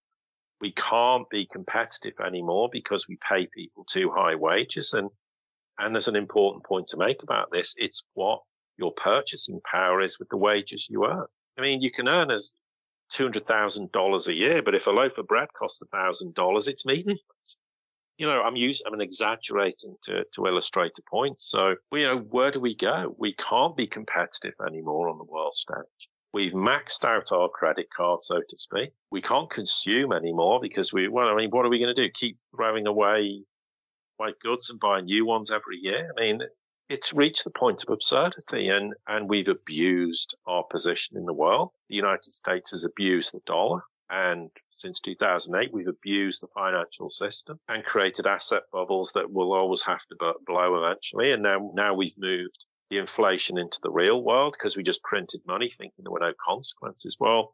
B: we can't be competitive anymore because we pay people too high wages. And, and there's an important point to make about this. It's what your purchasing power is with the wages you earn. I mean, you can earn as $200,000 a year, but if a loaf of bread costs $1,000, it's meaningless. You know, I'm using, I'm exaggerating to, to illustrate a point. So, you know, where do we go? We can't be competitive anymore on the world stage. We've maxed out our credit card, so to speak. We can't consume anymore because we, well, I mean, what are we going to do? Keep throwing away white goods and buy new ones every year? I mean, it's reached the point of absurdity and, and we've abused our position in the world. The United States has abused the dollar and since 2008, we've abused the financial system and created asset bubbles that will always have to blow eventually. And now, now we've moved the inflation into the real world because we just printed money thinking there were no consequences. Well,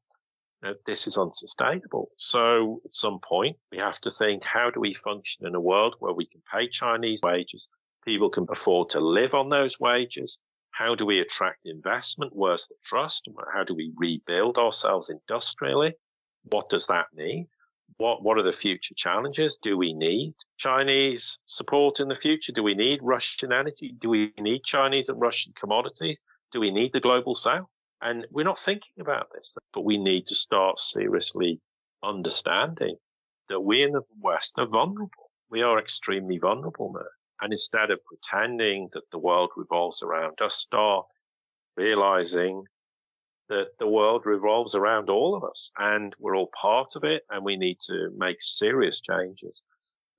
B: you know, this is unsustainable. So at some point, we have to think, how do we function in a world where we can pay Chinese wages, people can afford to live on those wages? How do we attract investment? Where's the trust? How do we rebuild ourselves industrially? What does that mean? What, what are the future challenges? Do we need Chinese support in the future? Do we need Russian energy? Do we need Chinese and Russian commodities? Do we need the global south? And we're not thinking about this, but we need to start seriously understanding that we in the West are vulnerable. We are extremely vulnerable now. And instead of pretending that the world revolves around us, start realizing that the world revolves around all of us and we're all part of it and we need to make serious changes.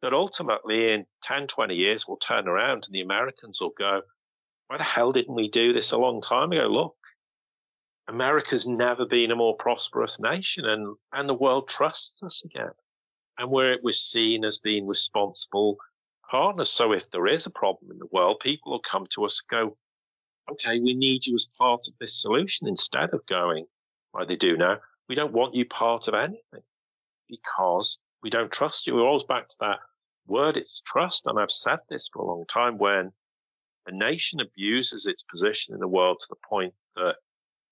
B: But ultimately, in 10, 20 years, we'll turn around and the Americans will go, why the hell didn't we do this a long time ago? Look, America's never been a more prosperous nation and, and the world trusts us again. And where it was seen as being responsible partners. So if there is a problem in the world, people will come to us and go, okay, we need you as part of this solution instead of going, like they do now, we don't want you part of anything because we don't trust you. We're always back to that word, it's trust. And I've said this for a long time when a nation abuses its position in the world to the point that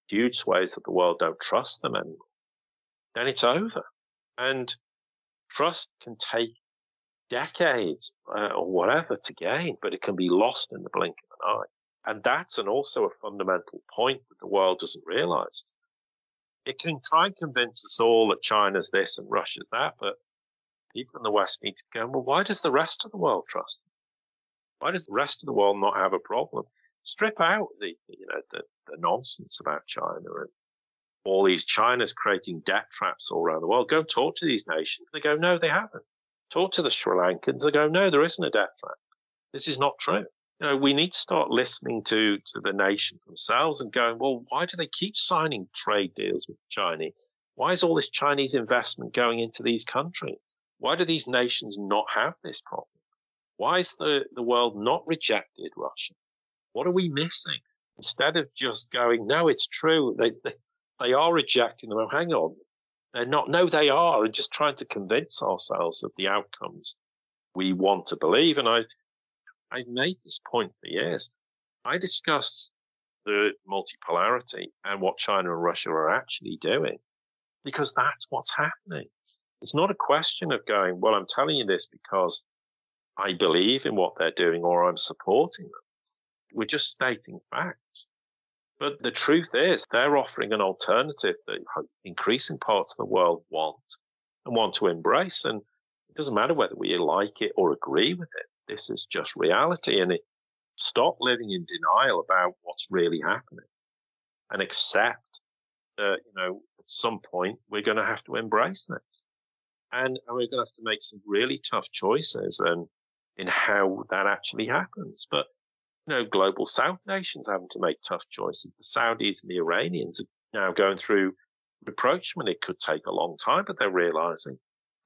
B: huge swathes of the world don't trust them anymore, then it's over. And trust can take decades uh, or whatever to gain, but it can be lost in the blink of an eye. And that's an also a fundamental point that the world doesn't realize. It can try and convince us all that China's this and Russia's that, but people in the West need to go, well, why does the rest of the world trust them? Why does the rest of the world not have a problem? Strip out the, you know, the, the nonsense about China and all these China's creating debt traps all around the world. Go talk to these nations. They go, no, they haven't. Talk to the Sri Lankans. They go, no, there isn't a debt trap. This is not true. You know, we need to start listening to, to the nations themselves and going, well, why do they keep signing trade deals with China? Why is all this Chinese investment going into these countries? Why do these nations not have this problem? Why is the, the world not rejected Russia? What are we missing? Instead of just going, no, it's true. They, they, they are rejecting them. Well, hang on. They're not. No, they are. And just trying to convince ourselves of the outcomes we want to believe. And I, I've made this point for years. I discuss the multipolarity and what China and Russia are actually doing because that's what's happening. It's not a question of going, well, I'm telling you this because I believe in what they're doing or I'm supporting them. We're just stating facts. But the truth is, they're offering an alternative that increasing parts of the world want and want to embrace. And it doesn't matter whether we like it or agree with it. This is just reality. And it, stop living in denial about what's really happening and accept that, you know, at some point we're going to have to embrace this. And, and we're going to have to make some really tough choices and in how that actually happens. But you know, global South nations having to make tough choices. The Saudis and the Iranians are now going through rapprochement. It could take a long time, but they're realizing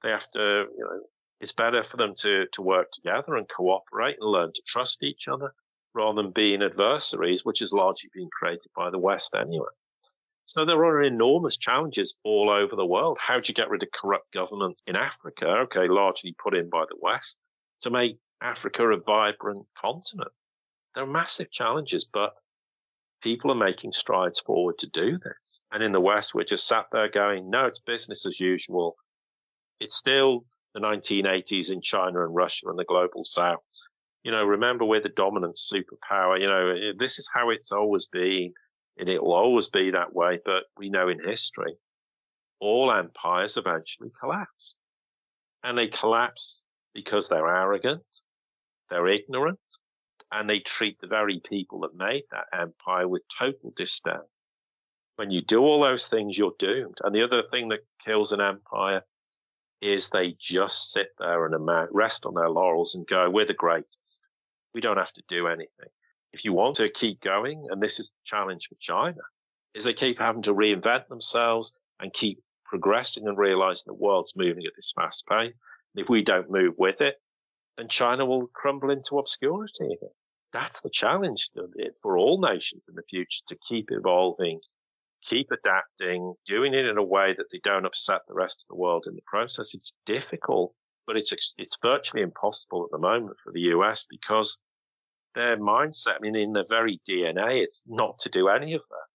B: they have to, you know, it's better for them to, to work together and cooperate and learn to trust each other rather than being adversaries, which is largely being created by the West anyway. So there are enormous challenges all over the world. How do you get rid of corrupt governance in Africa? Okay, largely put in by the West to make Africa a vibrant continent. There are massive challenges, but people are making strides forward to do this. And in the West, we're just sat there going, no, it's business as usual. It's still the 1980s in China and Russia and the global South. You know, remember we're the dominant superpower. You know, this is how it's always been, and it will always be that way. But we know in history, all empires eventually collapse. And they collapse because they're arrogant, they're ignorant, and they treat the very people that made that empire with total disdain. When you do all those things, you're doomed. And the other thing that kills an empire is they just sit there and rest on their laurels and go, we're the greatest. We don't have to do anything. If you want to keep going, and this is the challenge for China, is they keep having to reinvent themselves and keep progressing and realizing the world's moving at this fast pace. And if we don't move with it, then China will crumble into obscurity again that's the challenge for all nations in the future to keep evolving, keep adapting, doing it in a way that they don't upset the rest of the world in the process. It's difficult, but it's it's virtually impossible at the moment for the US because their mindset, I mean, in their very DNA, it's not to do any of that.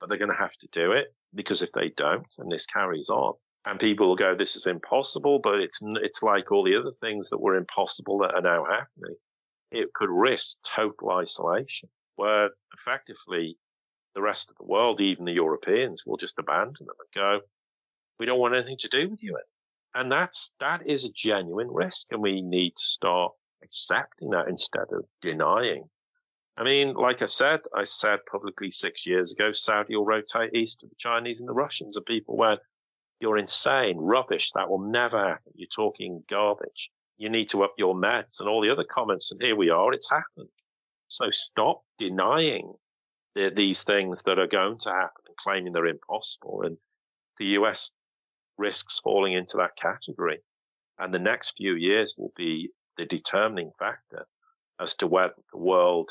B: But they're going to have to do it because if they don't, and this carries on, and people will go, "This is impossible," but it's it's like all the other things that were impossible that are now happening. It could risk total isolation, where effectively the rest of the world, even the Europeans, will just abandon them and go, "We don't want anything to do with you." And that's that is a genuine risk, and we need to start accepting that instead of denying. I mean, like I said, I said publicly six years ago, Saudi will rotate east to the Chinese and the Russians, and people went, you're insane, rubbish. That will never happen. You're talking garbage. You need to up your meds and all the other comments. And here we are. It's happened. So stop denying these things that are going to happen and claiming they're impossible. And the US risks falling into that category. And the next few years will be the determining factor as to whether the world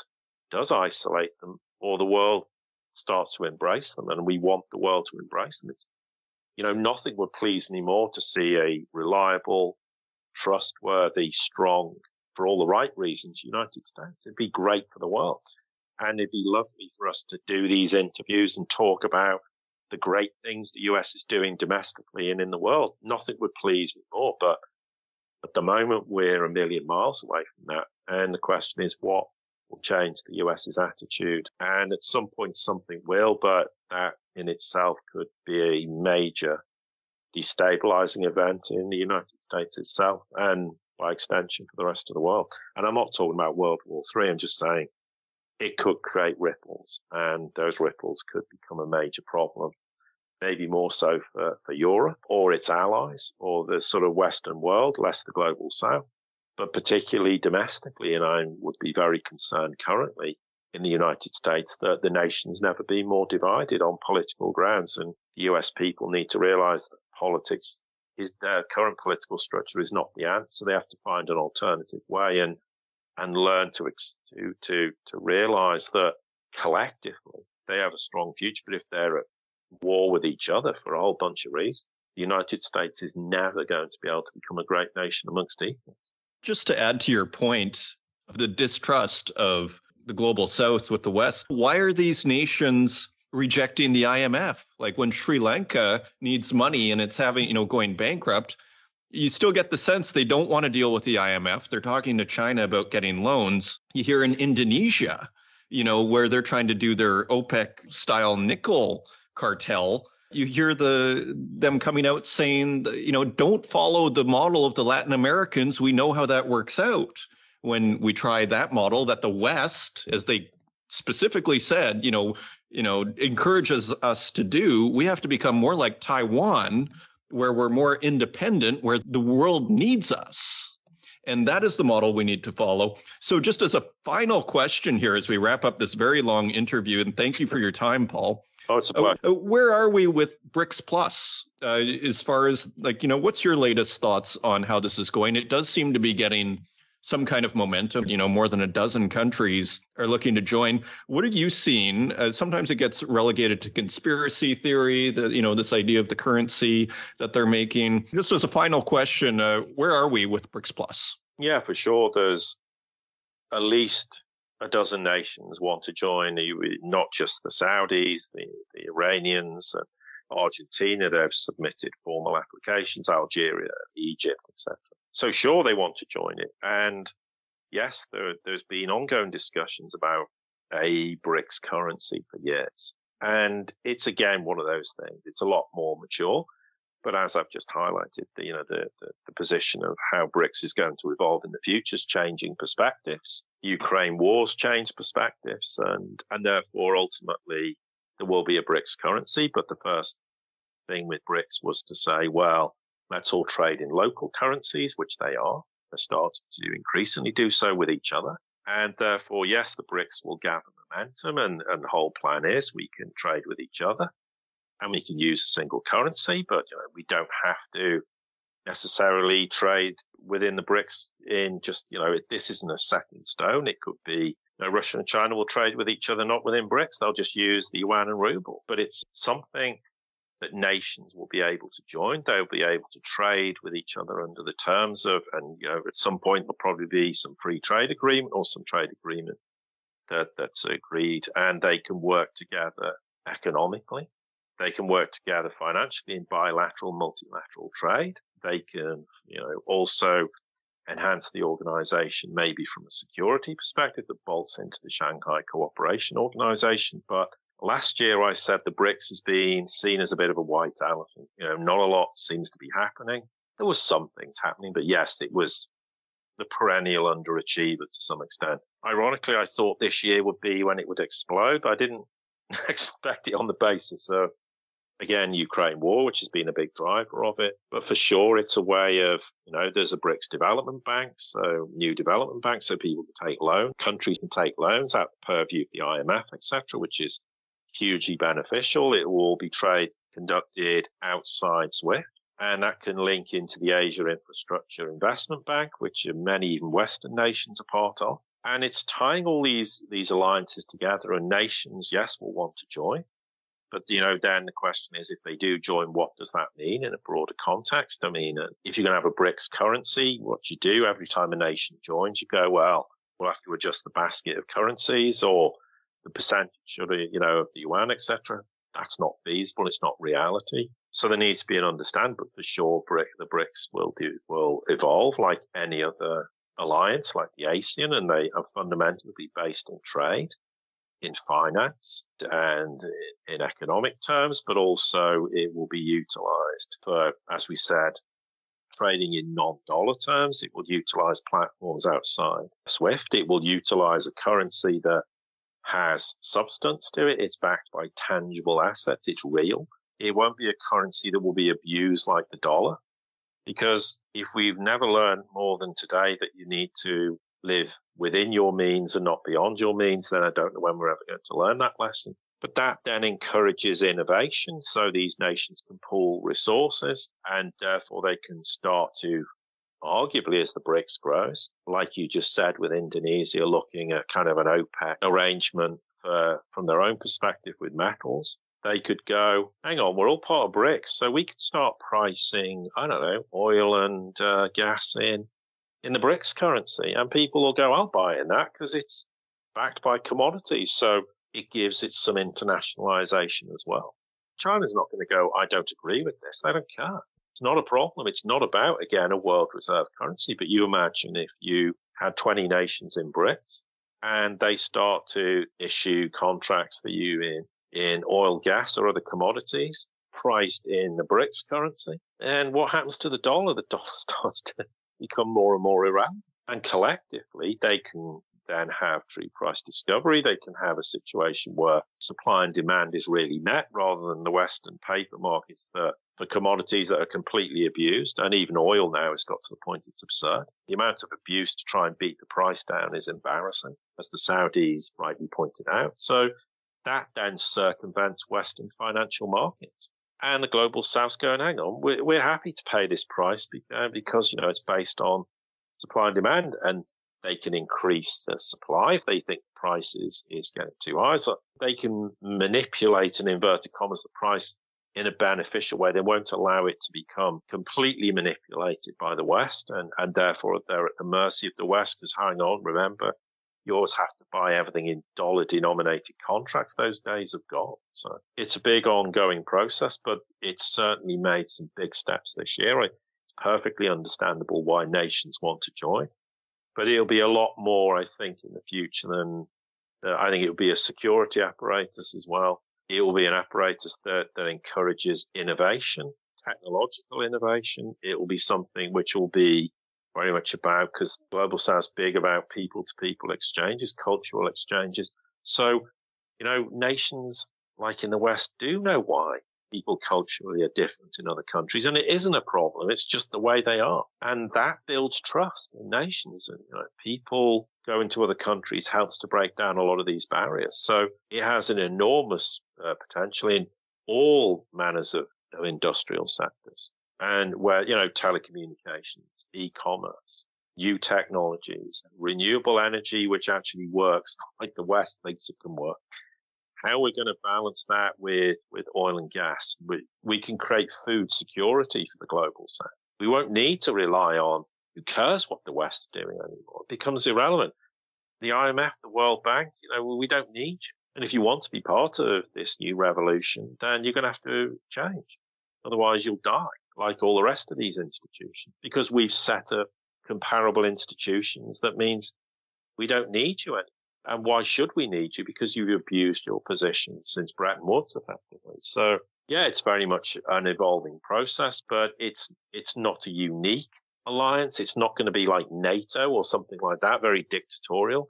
B: does isolate them or the world starts to embrace them. And we want the world to embrace them. It's you know, nothing would please me more to see a reliable, trustworthy, strong, for all the right reasons, United States. It'd be great for the world. And it'd be lovely for us to do these interviews and talk about the great things the US is doing domestically and in the world. Nothing would please me more. But at the moment, we're a million miles away from that. And the question is, what will change the US's attitude? And at some point, something will, but that in itself could be a major destabilizing event in the United States itself and by extension for the rest of the world. And I'm not talking about World War III. I'm just saying it could create ripples and those ripples could become a major problem, maybe more so for, for Europe or its allies or the sort of Western world, less the global South, but particularly domestically. And I would be very concerned currently in the United States that the nation's never been more divided on political grounds. And the US people need to realize that politics is their current political structure is not the answer. They have to find an alternative way and, and learn to, to, to, to realize that collectively they have a strong future. But if they're at war with each other for a whole bunch of reasons, the United States is never going to be able to become a great nation amongst equals.
A: Just to add to your point of the distrust of the global south with the west why are these nations rejecting the imf like when sri lanka needs money and it's having you know going bankrupt you still get the sense they don't want to deal with the imf they're talking to china about getting loans. You hear in indonesia you know where they're trying to do their opec style nickel cartel. You hear the them coming out saying you know don't follow the model of the latin americans. We know how that works out. When we try that model that the West, as they specifically said, you know, you know, encourages us to do, we have to become more like Taiwan, where we're more independent, where the world needs us. And that is the model we need to follow. So, just as a final question here, as we wrap up this very long interview, and thank you for your time, Paul.
B: Oh, it's a pleasure. Uh,
A: where are we with BRICS Plus? Uh, as far as like, you know, what's your latest thoughts on how this is going? It does seem to be getting some kind of momentum. You know, more than a dozen countries are looking to join. What have you seen? Uh, sometimes it gets relegated to conspiracy theory, that you know, this idea of the currency that they're making. Just as a final question, uh, where are we with BRICS Plus?
B: Yeah, for sure. There's at least a dozen nations want to join, not just the Saudis, the, the Iranians, Argentina. They've submitted formal applications, Algeria, Egypt, etc. So sure, they want to join it. And yes, there, there's been ongoing discussions about a BRICS currency for years. And it's again one of those things. It's a lot more mature. But as I've just highlighted, the, you know, the, the, the position of how BRICS is going to evolve in the future is changing perspectives. Ukraine wars change perspectives and, and therefore ultimately there will be a BRICS currency. But the first thing with BRICS was to say, well, Let's all trade in local currencies, which they are. They're starting to increasingly do so with each other. And therefore, yes, the BRICS will gather momentum. And, and the whole plan is we can trade with each other and we can use a single currency, but you know, we don't have to necessarily trade within the BRICS in just, you know, this isn't a second stone. It could be, you know, Russia and China will trade with each other, not within BRICS. They'll just use the yuan and ruble, but it's something that nations will be able to join. They'll be able to trade with each other under the terms of, and you know, at some point there'll probably be some free trade agreement or some trade agreement that that's agreed, and they can work together economically. They can work together financially in bilateral, multilateral trade. They can, you know, also enhance the organization maybe from a security perspective that bolts into the Shanghai Cooperation Organization. But last year I said the BRICS has been seen as a bit of a white elephant. You know, not a lot seems to be happening. There was some things happening, but yes, it was the perennial underachiever to some extent. Ironically, I thought this year would be when it would explode. I didn't expect it on the basis of again, Ukraine war, which has been a big driver of it. But for sure, it's a way of, you know, there's a BRICS development bank, so new development bank, so people can take loans, countries can take loans out the purview of the IMF, etc., which is hugely beneficial. It will be trade conducted outside SWIFT. And that can link into the Asia Infrastructure Investment Bank, which many even Western nations are part of. And it's tying all these, these alliances together and nations, yes, will want to join. But, you know, then the question is if they do join, what does that mean in a broader context? I mean, uh, if you're going to have a BRICS currency, what you do every time a nation joins, you go, well, we'll have to adjust the basket of currencies or the percentage of the, you know, of the yuan, etc. That's not feasible. It's not reality. So there needs to be an understanding, but for sure, the BRICS will do, will evolve like any other alliance, like the ASEAN, and they are fundamentally based in trade in finance and in economic terms, but also it will be utilized for, as we said, trading in non-dollar terms. It will utilize platforms outside SWIFT. It will utilize a currency that has substance to it. It's backed by tangible assets. It's real. It won't be a currency that will be abused like the dollar. Because if we've never learned more than today that you need to live within your means and not beyond your means, then I don't know when we're ever going to learn that lesson. But that then encourages innovation. So these nations can pool resources and therefore they can start to, arguably, as the BRICS grows, like you just said, with Indonesia looking at kind of an OPEC arrangement for, from their own perspective with metals. They could go, hang on, we're all part of BRICS. So we could start pricing, I don't know, oil and uh, gas in in the BRICS currency, and people will go, I'll buy in that because it's backed by commodities. So it gives it some internationalization as well. China's not going to go, I don't agree with this. They don't care. It's not a problem. It's not about, again, a world reserve currency. But you imagine if you had 20 nations in BRICS and they start to issue contracts for you in, in oil, gas, or other commodities priced in the BRICS currency. And what happens to the dollar? The dollar starts to become more and more irrelevant. And collectively, they can then have true price discovery. They can have a situation where supply and demand is really met rather than the Western paper markets that for commodities that are completely abused. And even oil now has got to the point it's absurd. The amount of abuse to try and beat the price down is embarrassing, as the Saudis rightly pointed out. So that then circumvents Western financial markets and the global south's going, hang on, we're, we're happy to pay this price uh, because, you know, it's based on supply and demand and they can increase the supply if they think the price is, getting too high. So they can manipulate in inverted commas the price in a beneficial way. They won't allow it to become completely manipulated by the West and, and therefore they're at the mercy of the West because hang on, remember, you always have to buy everything in dollar denominated contracts. Those days have gone. So it's a big ongoing process, but it's certainly made some big steps this year. It's perfectly understandable why nations want to join, but it'll be a lot more, I think, in the future than uh, I think it will be a security apparatus as well. It will be an apparatus that, that encourages innovation, technological innovation. It will be something which will be very much about because global south's big about people to people exchanges, cultural exchanges. So, you know, nations like in the West do know why people culturally are different in other countries. And it isn't a problem. It's just the way they are. And that builds trust in nations. And you know, people going to other countries helps to break down a lot of these barriers. So it has an enormous uh, potential in all manners of, of industrial sectors and where, you know, telecommunications, e-commerce, new technologies, renewable energy, which actually works like the West thinks it can work, how we're going to balance that with, with oil and gas. We, we can create food security for the global south. We won't need to rely on who cares what the West is doing anymore. It becomes irrelevant. The IMF, the World Bank, you know, we don't need you. And if you want to be part of this new revolution, then you're going to have to change. Otherwise, you'll die like all the rest of these institutions because we've set up comparable institutions. That means we don't need you anymore. And why should we need you? Because you've abused your position since Bretton Woods, effectively. So yeah, it's very much an evolving process, but it's it's not a unique alliance. It's not going to be like NATO or something like that, very dictatorial.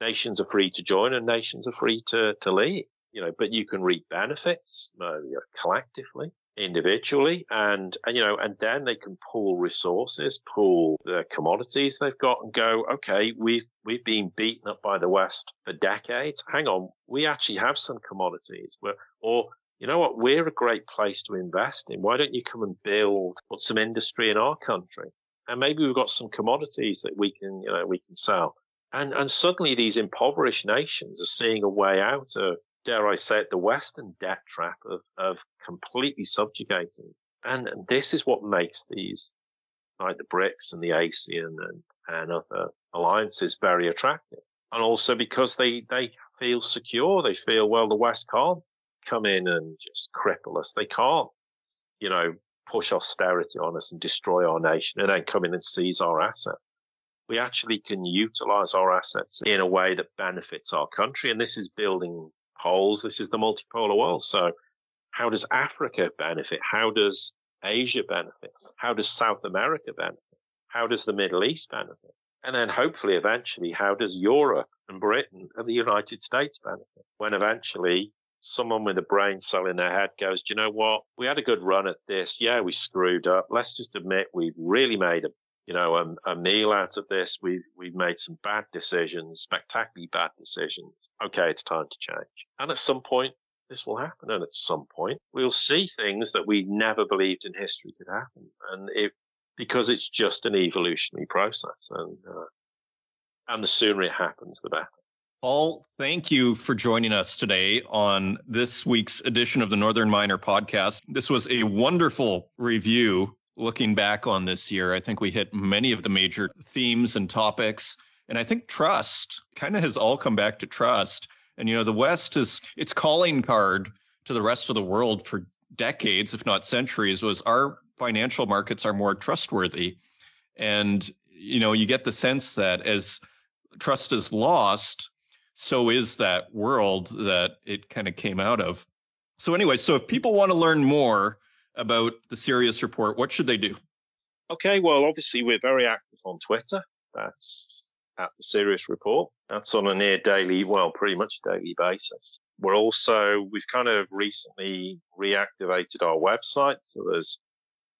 B: Nations are free to join and nations are free to, to leave, you know, but you can reap benefits uh, collectively individually and, and you know and then they can pool resources pool the commodities they've got and go okay we've we've been beaten up by the west for decades. Hang on we actually have some commodities. We're, or you know what we're a great place to invest in. Why don't you come and build some industry in our country? And maybe we've got some commodities that we can you know we can sell. And and suddenly these impoverished nations are seeing a way out of dare I say it, the Western debt trap of, of completely subjugating. And, this is what makes these, like the BRICS and the ASEAN and, and other alliances very attractive. And also because they, they feel secure. They feel, well, the West can't come in and just cripple us. They can't, you know, push austerity on us and destroy our nation and then come in and seize our assets. We actually can utilize our assets in a way that benefits our country. And this is building poles. This is the multipolar world. So how does Africa benefit? How does Asia benefit? How does South America benefit? How does the Middle East benefit? And then hopefully eventually, how does Europe and Britain and the United States benefit? When eventually someone with a brain cell in their head goes, Do you know what? We had a good run at this. Yeah, we screwed up. Let's just admit we really made a you know, a, meal out of this. We've, we've made some bad decisions, spectacularly bad decisions. Okay, it's time to change. And at some point, this will happen. And at some point, we'll see things that we never believed in history could happen. And if, because it's just an evolutionary process. And, uh, and the sooner it happens, the better.
A: Paul, thank you for joining us today on this week's edition of the Northern Miner podcast. This was a wonderful review looking back on this year, I think we hit many of the major themes and topics. And I think trust kind of has all come back to trust. And, you know, the West is its calling card to the rest of the world for decades, if not centuries, was our financial markets are more trustworthy. And, you know, you get the sense that as trust is lost, so is that world that it kind of came out of. So, anyway, so if people want to learn more, about the Sirius Report, what should they do?
B: Okay, well, obviously, we're very active on Twitter. That's at the Sirius Report. That's on a near daily, well, pretty much daily basis. We're also, we've kind of recently reactivated our website. So there's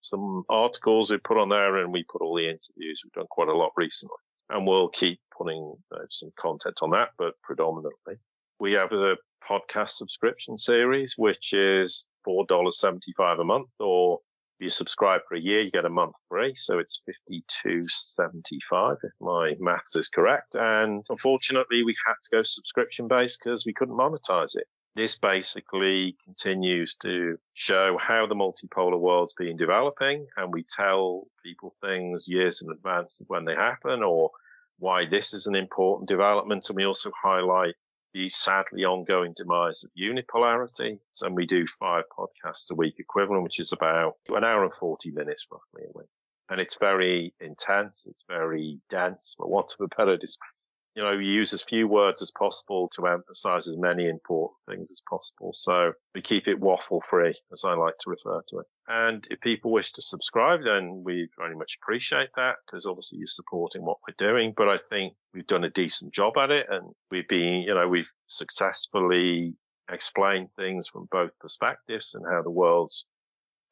B: some articles we put on there and we put all the interviews. We've done quite a lot recently and we'll keep putting uh, some content on that, but predominantly we have a podcast subscription series, which is $4.75 a month, or if you subscribe for a year, you get a month free. So it's $52.75 if my maths is correct. And unfortunately, we had to go subscription based because we couldn't monetize it. This basically continues to show how the multipolar world's been developing and we tell people things years in advance of when they happen or why this is an important development. And we also highlight the sadly ongoing demise of unipolarity. And we do five podcasts a week equivalent, which is about an hour and 40 minutes roughly a week. And it's very intense. It's very dense, for want of a better description you know, we use as few words as possible to emphasize as many important things as possible. So we keep it waffle free, as I like to refer to it. And if people wish to subscribe, then we very much appreciate that because obviously you're supporting what we're doing. But I think we've done a decent job at it and we've been, you know, we've successfully explained things from both perspectives and how the worlds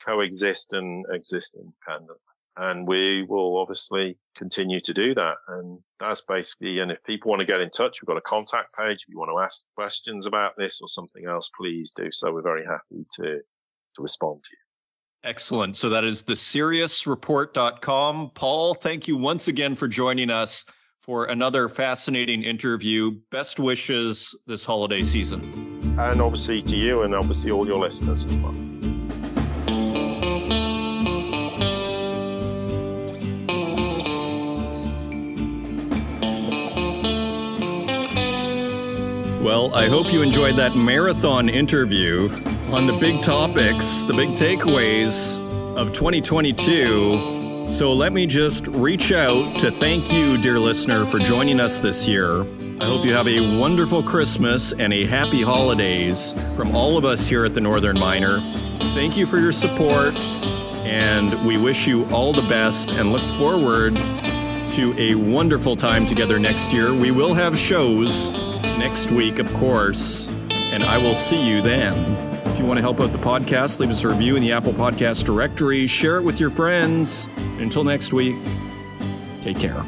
B: coexist and exist independently and we will obviously continue to do that. And that's basically, and if people want to get in touch, we've got a contact page. If you want to ask questions about this or something else, please do so. We're very happy to, to respond to you.
A: Excellent. So that is the SiriusReport.com. Paul, thank you once again for joining us for another fascinating interview. Best wishes this holiday season.
B: and obviously to you and obviously all your listeners as well.
A: Well, I hope you enjoyed that marathon interview on the big topics, the big takeaways of 2022. So let me just reach out to thank you, dear listener, for joining us this year. I hope you have a wonderful Christmas and a happy holidays from all of us here at the Northern Miner. Thank you for your support, and we wish you all the best and look forward to a wonderful time together next year. We will have shows next week, of course, and I will see you then. You want to help out the podcast, leave us a review in the Apple Podcast directory, share it with your friends. Until next week, take care.